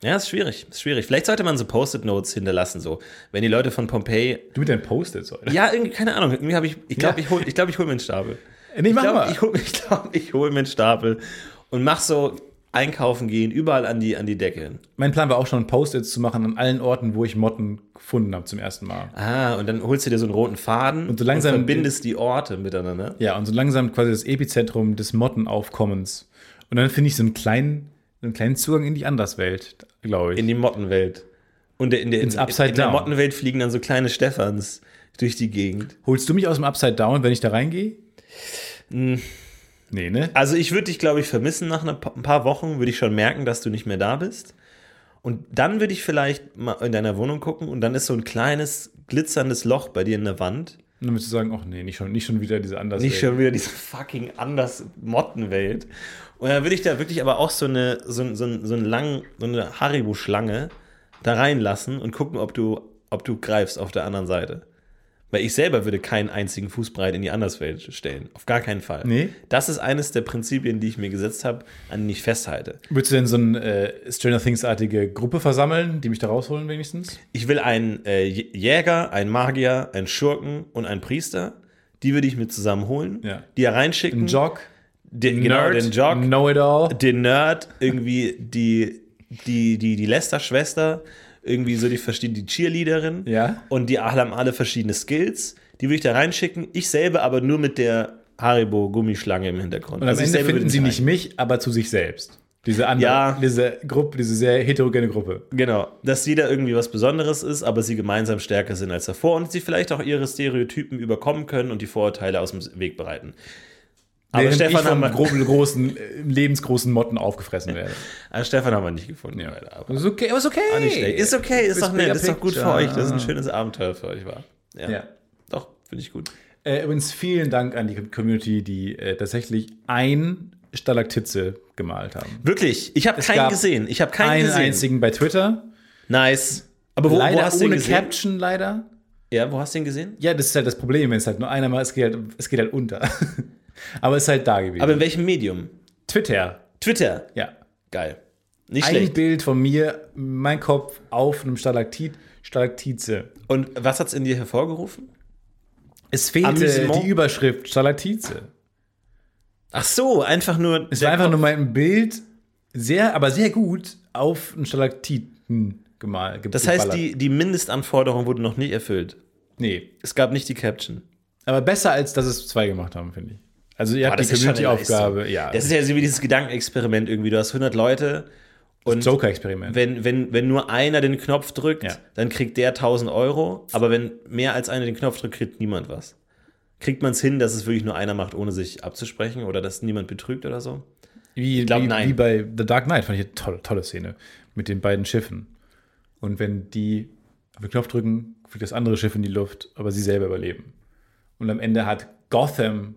Ja, ist schwierig, ist schwierig. Vielleicht sollte man so Post-it-Notes hinterlassen, so. Wenn die Leute von Pompeji,
Du mit deinen Post-its heute.
ja, irgendwie, keine Ahnung, irgendwie habe ich, ich glaube,
Ja.
ich hole ich glaub, ich hol mir einen Stapel.
Nee,
Ich
mach
glaube,
mal.
ich hole ich glaub, ich hol mir einen Stapel und mach so einkaufen gehen, überall an die, an die Decke hin.
Mein Plan war auch schon, Post-its zu machen an allen Orten, wo ich Motten gefunden habe zum ersten Mal.
Ah, und dann holst du dir so einen roten Faden
Und so langsam-
verbindest die Orte miteinander.
Ja, und so langsam quasi das Epizentrum des Mottenaufkommens. Und dann finde ich so einen kleinen, einen kleinen Zugang in die Anderswelt, glaube ich.
In die Mottenwelt. Und in der, in,
Ins Upside
in der
Down.
Mottenwelt fliegen dann so kleine Stephans durch die Gegend.
Holst du mich aus dem Upside Down, wenn ich da reingehe?
Hm.
Nee, ne?
Also ich würde dich, glaube ich, vermissen nach ein paar Wochen, würde ich schon merken, dass du nicht mehr da bist. Und dann würde ich vielleicht mal in deiner Wohnung gucken und dann ist so ein kleines, glitzerndes Loch bei dir in der Wand.
Und dann würdest du sagen, ach nee, nicht schon, nicht schon wieder diese Anderswelt.
Nicht schon wieder diese fucking anders Mottenwelt. Und dann würde ich da wirklich aber auch so eine, so, so, so, einen langen, so eine Haribo-Schlange da reinlassen und gucken, ob du, ob du greifst auf der anderen Seite. Weil ich selber würde keinen einzigen Fußbreit in die Anderswelt stellen. Auf gar keinen Fall.
Nee?
Das ist eines der Prinzipien, die ich mir gesetzt habe, an die ich festhalte.
Würdest du denn so eine äh, Stranger Things-artige Gruppe versammeln, die mich da rausholen wenigstens?
Ich will einen äh, Jäger, einen Magier, einen Schurken und einen Priester. Die würde ich mir zusammen holen,
Ja.
die da reinschicken.
Ein Jock,
den, genau, den Jog.
Know-it-all.
den Nerd, irgendwie die, die, die, die Lester-Schwester, irgendwie so die verstehen die Cheerleaderin.
Ja.
Und die haben alle verschiedene Skills. Die würde ich da reinschicken. Ich selber aber nur mit der Haribo-Gummischlange im Hintergrund.
Und am
Also
Ende finden sie
nicht
nicht mich, aber zu sich selbst. Diese andere,
Ja.
diese Gruppe, diese sehr heterogene Gruppe.
Genau, dass jeder irgendwie was Besonderes ist, aber sie gemeinsam stärker sind als davor und sie vielleicht auch ihre Stereotypen überkommen können und die Vorurteile aus dem Weg bereiten. Aber Stefan,
ich
haben wir,
groben, großen, äh, lebensgroßen Motten aufgefressen werde.
Ah, Stefan haben wir nicht gefunden.
Ja.
leider, aber
Ist okay, aber ist okay.
auch nicht schlecht. Ist okay, ist doch nett, ist doch gut für euch, dass es ein schönes Abenteuer für euch war. Ja,
Ja.
doch, finde ich gut.
Äh, übrigens vielen Dank an die Community, die äh, tatsächlich ein Stalaktitze gemalt haben.
Wirklich, ich habe keinen
gab
gesehen. Ich habe keinen
Einen
gesehen.
einzigen bei Twitter.
Nice. Aber wo,
leider
wo hast du ihn
ohne
gesehen?
Caption, leider.
Ja, wo hast du ihn gesehen?
Ja, das ist halt das Problem, wenn es halt nur einer mal, es geht halt, es geht halt unter. Aber es ist halt da gewesen.
Aber in welchem Medium?
Twitter,
Twitter.
ja.
Geil. Nicht
Ein
schlecht.
Bild von mir, mein Kopf auf einem Stalaktit, Stalaktize.
Und was hat's in dir hervorgerufen?
Es fehlte
Amüsement?
die Überschrift Stalaktize.
Ach so, einfach nur.
Es war einfach
Kopf.
nur mein Bild, sehr, aber sehr gut auf einen Stalaktiten gemalt. ge-
Das heißt, die, die Mindestanforderung wurde noch nicht erfüllt.
Nee.
Es gab nicht die Caption.
Aber besser, als dass es zwei gemacht haben, finde ich. Also, ihr
Boah,
habt die Community-Aufgabe, ja.
Das ist ja so wie dieses Gedankenexperiment irgendwie. Du hast 100 Leute und
Joker-Experiment.
wenn, wenn, wenn nur einer den Knopf drückt,
Ja.
dann kriegt der 1000 Euro. Aber wenn mehr als einer den Knopf drückt, kriegt niemand was. Kriegt man es hin, dass es wirklich nur einer macht, ohne sich abzusprechen oder dass niemand betrügt oder so?
Wie,
glaub,
wie,
nein.
wie bei The Dark Knight fand ich eine tolle, tolle Szene mit den beiden Schiffen. Und wenn die auf den Knopf drücken, fliegt das andere Schiff in die Luft, aber sie selber überleben. Und am Ende hat Gotham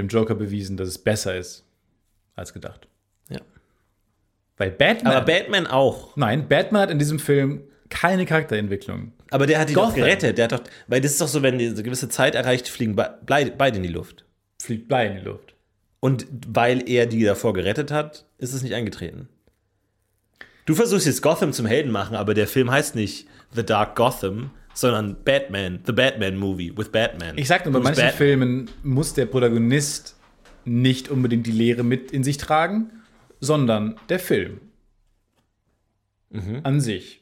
dem Joker bewiesen, dass es besser ist als gedacht.
Ja.
Bei Batman.
Aber Batman auch.
nein, Batman hat in diesem Film keine Charakterentwicklung.
Aber der hat die doch gerettet. Der hat doch, weil das ist doch so, wenn die eine gewisse Zeit erreicht, fliegen beide in die Luft.
Fliegt Blei in die Luft.
Und weil er die davor gerettet hat, ist es nicht eingetreten. Du versuchst jetzt Gotham zum Helden machen, aber der Film heißt nicht The Dark Gotham, sondern Batman, The Batman Movie with Batman.
Ich sag nur, bei manchen
Batman?
Filmen muss der Protagonist nicht unbedingt die Lehre mit in sich tragen, sondern der Film
Mhm.
an sich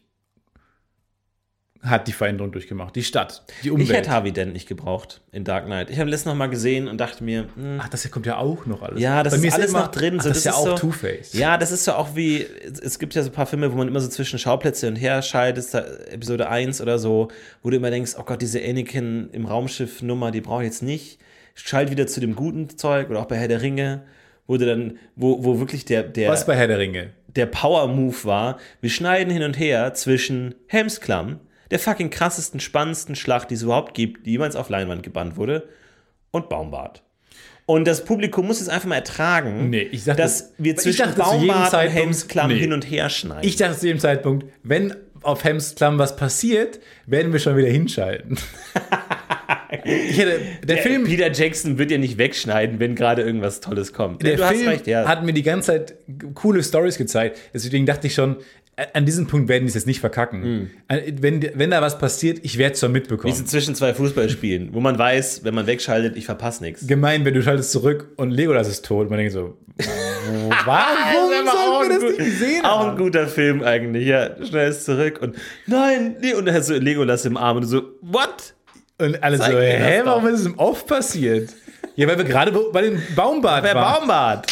hat die Veränderung durchgemacht. Die Stadt, die
Ich
Umwelt.
hätte Harvey Dent nicht gebraucht in Dark Knight. Ich habe letztens noch mal gesehen und dachte mir, hm,
Ach, das hier kommt ja auch noch alles.
Ja, das
Bei mir
ist alles
immer-
noch drin.
Ach,
So,
das, ist ja
das
auch
ist so-
Two-Face.
Ja, das ist so auch wie, es gibt ja so ein paar Filme, wo man immer so zwischen Schauplätze und her scheidest, da Episode 1 oder so, wo du immer denkst, oh Gott, diese Anakin im Raumschiff-Nummer, die brauche ich jetzt nicht. Schalt wieder zu dem guten Zeug oder auch bei Herr der Ringe, wurde dann, wo, wo wirklich der, der,
Was bei Herr der Ringe?
der Power-Move war, wir schneiden hin und her zwischen Helmsklamm, der fucking krassesten, spannendsten Schlacht, die es überhaupt gibt, die jemals auf Leinwand gebannt wurde, und Baumbart. Und das Publikum muss es einfach mal ertragen,
Nee, ich dachte-
dass wir zwischen
dachte
Baumbart und Helmsklamm
Nee.
hin und her schneiden.
Ich dachte zu dem Zeitpunkt, wenn auf Hemsklamm was passiert, werden wir schon wieder hinschalten. hätte, der, Film,
Peter Jackson wird ja nicht wegschneiden, wenn gerade irgendwas Tolles kommt.
der
du
Film
recht, ja.
hat mir die ganze Zeit coole Stories gezeigt. Deswegen dachte ich schon, an diesem Punkt werden die es jetzt nicht verkacken. Äh, Wenn, wenn da was passiert, ich werde es schon
Wie
mitbekommen.
so zwischen zwei Fußballspielen, wo man weiß, wenn man wegschaltet, ich verpasse nichts.
Gemein, wenn du schaltest zurück und Legolas ist tot. Man denkt so, warum sollen wir das nicht gesehen
auch ein
haben?
guter Film eigentlich, ja. Schnell ist zurück und nein, nee, und dann hast du Legolas im Arm und du so, what?
Und alle so,
Zeig das
hä, warum ist es im Off passiert? Ja, weil wir gerade bei dem Baumbad
Wer
waren.
Baumbart?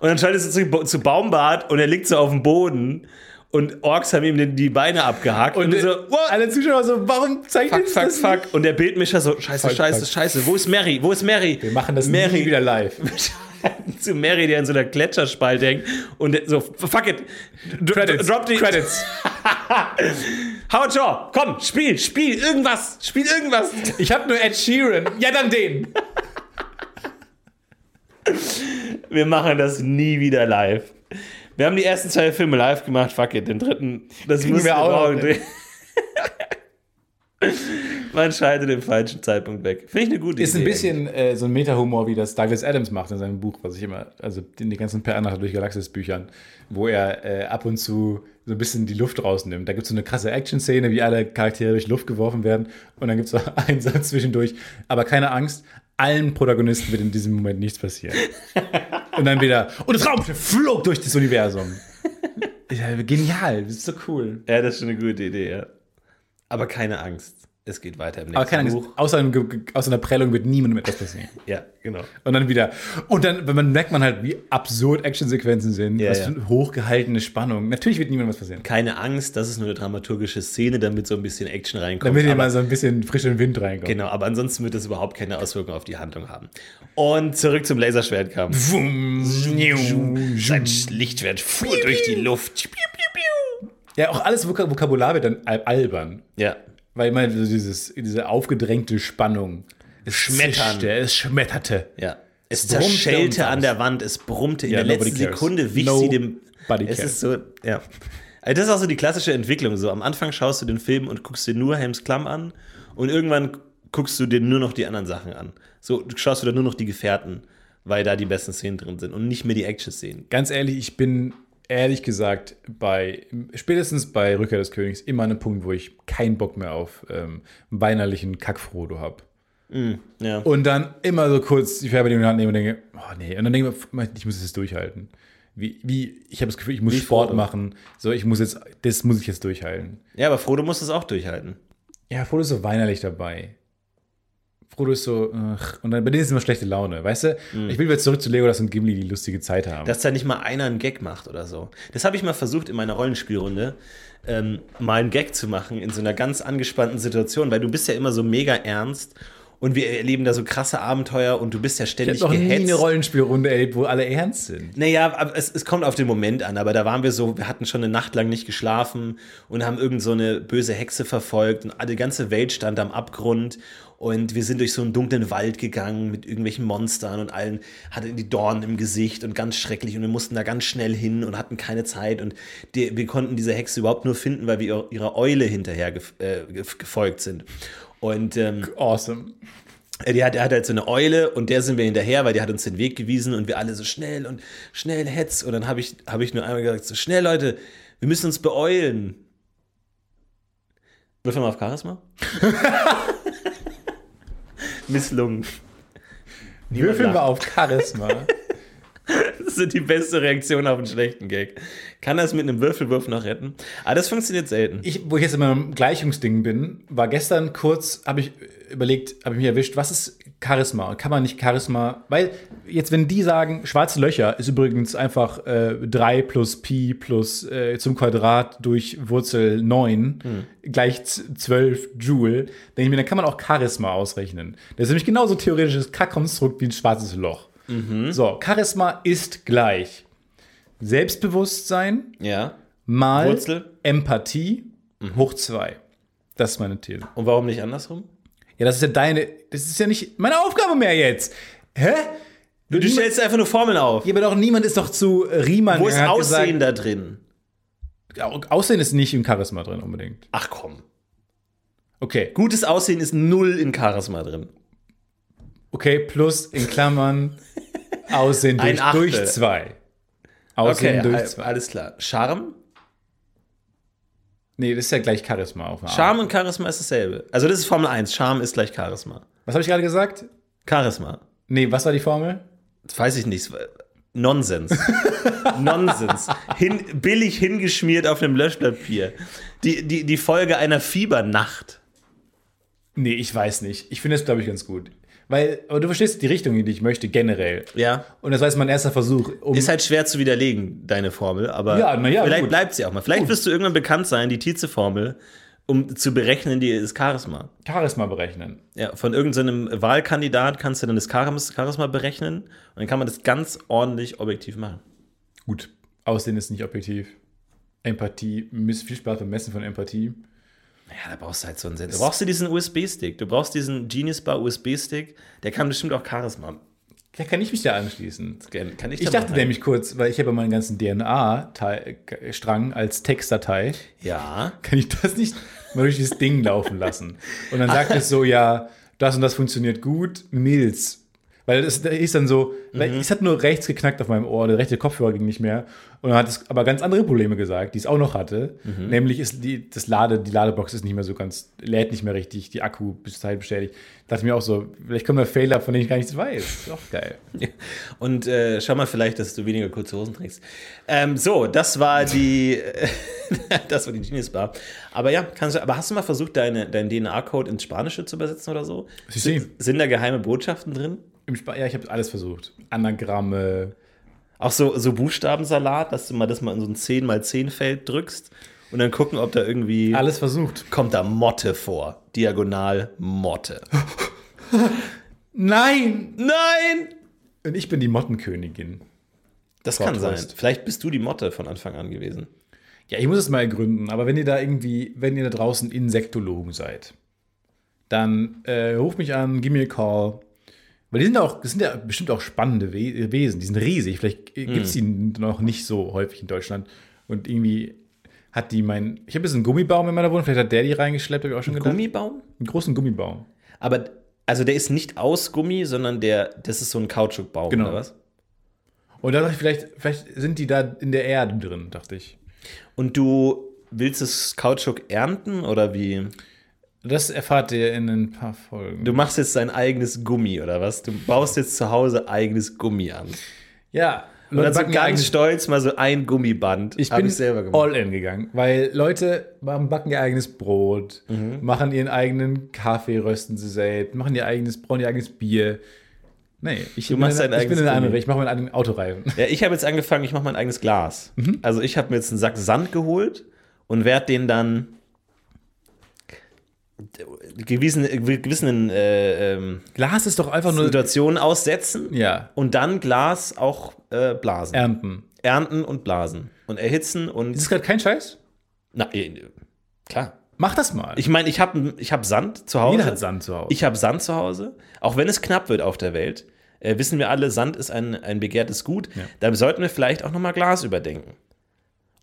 Und dann schaltest du zu, zu Baumbart und er liegt so auf dem Boden und Orks haben ihm die Beine abgehakt und,
Und
so, what?
alle Zuschauer so, warum zeigt
Fuck, fuck,
das
fuck. Und der Bildmischer so, scheiße,
Fuck,
scheiße,
fuck.
scheiße. Wo ist Mary? Wo ist Mary?
Wir machen das
Mary.
nie wieder live.
zu Mary, der in so einer Gletscherspalte hängt und so, fuck it. D
Credits.
Drop die.
Credits.
Howard Shaw, komm, spiel, spiel, irgendwas, spiel irgendwas.
Ich habe nur Ed Sheeran. Ja, dann den.
Wir machen das nie wieder live. Wir haben die ersten zwei Filme live gemacht, fuck it, den dritten, das müssen
wir auch noch
drehen. Man schaltet im falschen Zeitpunkt weg. Finde ich eine gute
Ist
Idee.
ein bisschen äh, so ein Meta-Humor, wie das Douglas Adams macht in seinem Buch, was ich immer, also in die ganzen Per durch Galaxis Büchern, wo er äh, ab und zu so ein bisschen die Luft rausnimmt. Da gibt es so eine krasse Action-Szene, wie alle Charaktere durch Luft geworfen werden und dann gibt es so einen Satz zwischendurch. Aber keine Angst, allen Protagonisten wird in diesem Moment nichts passieren. und dann wieder, und das Raumschiff flog durch das Universum. Ja, genial, das ist so cool.
Ja, das ist schon eine gute Idee, ja. Aber keine Angst. Es geht weiter im nächsten
Aber keine Angst,
Buch.
außer, einem, außer einer Prellung wird niemandem etwas passieren.
Ja, genau.
Und dann wieder. Und dann, wenn man merkt man halt, wie absurd Actionsequenzen sind,
Ja,
was
ja.
für hochgehaltene Spannung. Natürlich wird niemandem was passieren.
Keine Angst, das ist nur eine dramaturgische Szene, damit so ein bisschen Action reinkommt.
Damit hier
Aber-
mal so ein bisschen frischen Wind reinkommt.
Genau, aber ansonsten wird das überhaupt keine Auswirkungen auf die Handlung haben. Und zurück zum Laserschwertkampf. Sein Lichtschwert fuhr durch die Luft.
Ja, auch alles Vok Vokabular wird dann al- albern.
Ja,
Weil man so dieses, diese aufgedrängte Spannung. Es
Schmettern.
zischte, Es schmetterte.
ja. Es
brummte
zerschellte an der Wand, es brummte in
Ja,
der letzten
cares.
Sekunde, wich sie dem. Es ist so, ja. Also das ist auch so die klassische Entwicklung. So am Anfang schaust du den Film und guckst dir nur Helms Klamm an und irgendwann guckst du dir nur noch die anderen Sachen an. So du schaust du dann nur noch die Gefährten, weil da die besten Szenen drin sind und nicht mehr die Action-Szenen.
Ganz ehrlich, ich bin ehrlich gesagt bei, spätestens bei Rückkehr des Königs immer an einem Punkt, wo ich keinen Bock mehr auf ähm, weinerlichen Kackfrodo habe.
Ja.
Und dann immer so kurz die Fernbedienung in die Hand nehmen und denke, oh nee. Und dann denke ich, ich muss es jetzt durchhalten. Wie, wie ich habe das Gefühl, ich muss
Wie
Sport
Frodo.
machen. So, ich muss jetzt, das muss ich jetzt durchhalten.
ja, aber Frodo muss das auch durchhalten.
Ja, Frodo ist so weinerlich dabei. Frodo ist so, ach, und dann bei denen ist immer schlechte Laune, weißt du? Ich will wieder zurück zu Legolas und Gimli, die lustige Zeit haben.
Dass da nicht mal einer einen Gag macht oder so. Das habe ich mal versucht in meiner Rollenspielrunde, ähm, mal einen Gag zu machen in so einer ganz angespannten Situation, weil du bist ja immer so mega ernst und wir erleben da so krasse Abenteuer und du bist ja
ich
ständig
habe noch nie
gehetzt.
eine Rollenspielrunde erlebt, wo alle ernst sind.
Naja, aber es, es kommt auf den Moment an, aber da waren wir so, wir hatten schon eine Nacht lang nicht geschlafen und haben irgend so eine böse Hexe verfolgt und die ganze Welt stand am Abgrund und wir sind durch so einen dunklen Wald gegangen mit irgendwelchen Monstern und allen hatten die Dornen im Gesicht und ganz schrecklich und wir mussten da ganz schnell hin und hatten keine Zeit und die, wir konnten diese Hexe überhaupt nur finden, weil wir ihrer- Eule hinterher gef äh, gef- gefolgt sind. Und ähm,
Awesome.
äh, Die hat, er hat halt so eine Eule und der sind wir hinterher, weil die hat uns den Weg gewiesen und wir alle so schnell und schnell hetz. Und dann habe ich, hab ich nur einmal gesagt, so schnell Leute, wir müssen uns beeilen. Würfel mal auf Charisma. Misslungen.
Würfeln wir auf Charisma.
Das ist die beste Reaktion auf einen schlechten Gag. Kann das mit einem Würfelwurf noch retten? Aber das funktioniert selten.
ich, wo ich jetzt in meinem Gleichungsding bin, war gestern kurz, habe ich überlegt, habe ich mich erwischt, was ist Charisma? Kann man nicht Charisma, weil jetzt, wenn die sagen, schwarze Löcher ist übrigens einfach äh, 3 plus Pi plus äh, zum Quadrat durch Wurzel 9 gleich z- 12 Joule, denke ich mir, dann kann man auch Charisma ausrechnen. Das ist nämlich genauso theoretisches Kackkonstrukt wie ein schwarzes Loch. So, Charisma ist gleich Selbstbewusstsein
Ja.
mal
Wurzel?
Empathie hoch zwei. Das ist meine These.
Und warum nicht andersrum?
Ja, das ist ja deine, das ist ja nicht meine Aufgabe mehr jetzt. Hä?
Du stellst einfach nur Formeln auf.
Ja, aber doch niemand ist doch zu Riemann.
Wo ist Aussehen da drin?
Gesagt, Aussehen ist nicht im Charisma drin unbedingt.
Ach komm.
Okay,
Gutes Aussehen ist null in Charisma drin.
Okay, plus in Klammern Aussehen durch, durch zwei. Aussehen durch
al-
zwei.
alles klar. Charme?
Nee, das ist ja gleich Charisma auf.
Charme und Charisma ist dasselbe. Also das ist Formel 1. Charme ist gleich Charisma.
Was habe ich gerade gesagt?
Charisma.
Nee, was war die Formel?
Das weiß ich nicht. Nonsens. Nonsens. Hin, billig hingeschmiert auf einem Löschpapier. Die, die, die Folge einer Fiebernacht.
Nee, ich weiß nicht. Ich finde das, glaube ich, ganz gut. Weil, aber du verstehst die Richtung, in die ich möchte, generell.
Ja.
Und das war jetzt mein erster Versuch, um.
Ist halt schwer zu widerlegen, deine Formel, aber
Ja, na ja,
vielleicht
gut.
bleibt sie auch mal. Vielleicht wirst du irgendwann bekannt sein, die Tietze-Formel, um zu berechnen, die ist Charisma.
Charisma berechnen.
Ja, von irgendeinem Wahlkandidat kannst du dann das Charis- Charisma berechnen und dann kann man das ganz ordentlich objektiv machen.
Gut. Aussehen ist nicht objektiv. Empathie, viel Spaß beim Messen von Empathie.
Ja, da brauchst du halt so einen Sensor. Da brauchst du diesen USB-Stick. Du brauchst diesen Genius Bar USB-Stick. Der kann bestimmt auch Charisma.
Da kann ich mich da anschließen.
Kann ich,
Ich
da
dachte nämlich kurz, weil ich habe ja meinen ganzen DNA-Strang als Textdatei,
Ja.
kann ich das nicht mal durch dieses Ding laufen lassen. Und dann sagt es so, ja, das und das funktioniert gut, Milz. Weil das, da ist dann so, weil es hat nur rechts geknackt auf meinem Ohr, der rechte Kopfhörer ging nicht mehr. Und dann hat es aber ganz andere Probleme gesagt, die es auch noch hatte. Nämlich ist die, das Lade, die Ladebox ist nicht mehr so ganz, lädt nicht mehr richtig, die Akku bis Zeit bestätigt. Da dachte ich mir auch so, vielleicht kommt ein Fehler, von dem ich gar nichts weiß. Ist auch geil.
Und äh, schau mal vielleicht, dass du weniger kurze Hosen trägst. Ähm, so, das war die, das war die Genius Bar. Aber ja, kannst du, aber hast du mal versucht, deine, deinen DNA-Code ins Spanische zu übersetzen oder so?
Sehen.
Sind da geheime Botschaften drin?
Im Spa ja, ich habe alles versucht. Anagramme.
Auch so, so Buchstabensalat, dass du mal das mal in so ein 10 x 10 Feld drückst und dann gucken, ob da irgendwie
Alles versucht.
kommt da Motte vor. Diagonal Motte.
Nein!
Nein!
Und ich bin die Mottenkönigin.
Das kann sein. Vielleicht bist du die Motte von Anfang an gewesen.
Ja, ich muss es mal ergründen, aber wenn ihr da irgendwie, wenn ihr da draußen Insektologen seid, dann äh, ruft mich an, gib mir a call. Weil die sind auch, das sind ja bestimmt auch spannende We Wesen, die sind riesig. Vielleicht gibt es die noch nicht so häufig in Deutschland. Und irgendwie hat die mein. Ich habe jetzt einen Gummibaum in meiner Wohnung, vielleicht hat der die reingeschleppt, habe ich auch schon gedacht.
Gummibaum?
Einen großen Gummibaum.
Aber, also der ist nicht aus Gummi, sondern der, das ist so ein Kautschukbaum,
Genau.
oder was?
Und da dachte ich, vielleicht, vielleicht sind die da in der Erde drin, dachte ich.
Und du willst das Kautschuk ernten oder wie?
Das erfahrt ihr in ein paar Folgen.
Du machst jetzt dein eigenes Gummi oder was? Du baust jetzt zu Hause eigenes Gummi an.
ja,
Und dann so ganz
eigenes-
stolz mal so ein Gummiband.
Ich bin
selber gemacht.
all in gegangen, weil Leute backen ihr eigenes Brot,
Mhm.
machen ihren eigenen Kaffee, rösten sie selbst, machen ihr eigenes, brauen ihr eigenes Bier. Nee, ich, bin,
machst
in,
dein
ich bin in
eigenes
eine andere, ich mache meinen eigenen Autoreifen.
Ja, ich habe jetzt angefangen, ich mache mein eigenes Glas.
Mhm.
Also ich habe mir jetzt einen Sack Sand geholt und werde den dann gewissen, gewissen äh, ähm,
Glas ist doch einfach nur
Situationen aussetzen
ja,
und dann Glas auch äh, blasen.
ernten.
Ernten und blasen. Und erhitzen und.
Ist das gerade kein Scheiß?
Na, äh, klar.
Mach das mal.
Ich meine, ich habe ich hab Sand zu Hause.
Jeder hat Sand zu Hause.
Ich habe Sand zu Hause. Auch wenn es knapp wird auf der Welt, äh, wissen wir alle, Sand ist ein, ein begehrtes Gut. Da sollten wir vielleicht auch nochmal Glas überdenken.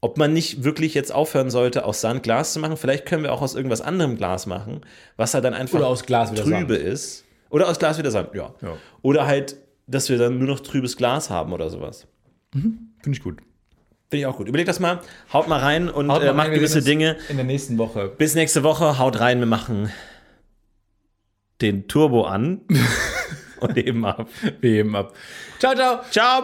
Ob man nicht wirklich jetzt aufhören sollte, aus Sand Glas zu machen. Vielleicht können wir auch aus irgendwas anderem Glas machen, was halt dann einfach
Oder aus Glas wieder
trübe
Sand.
ist. Oder aus Glas wieder Sand, ja.
Ja.
Oder halt, dass wir dann nur noch trübes Glas haben oder sowas.
Finde ich gut.
Finde ich auch gut. Überlegt das mal, haut mal rein und
Haut
äh,
mal
macht
rein,
gewisse Dinge.
In der nächsten Woche.
Bis nächste Woche, haut rein, wir machen den Turbo an und eben ab.
Wir heben ab. Ciao, ciao.
Ciao.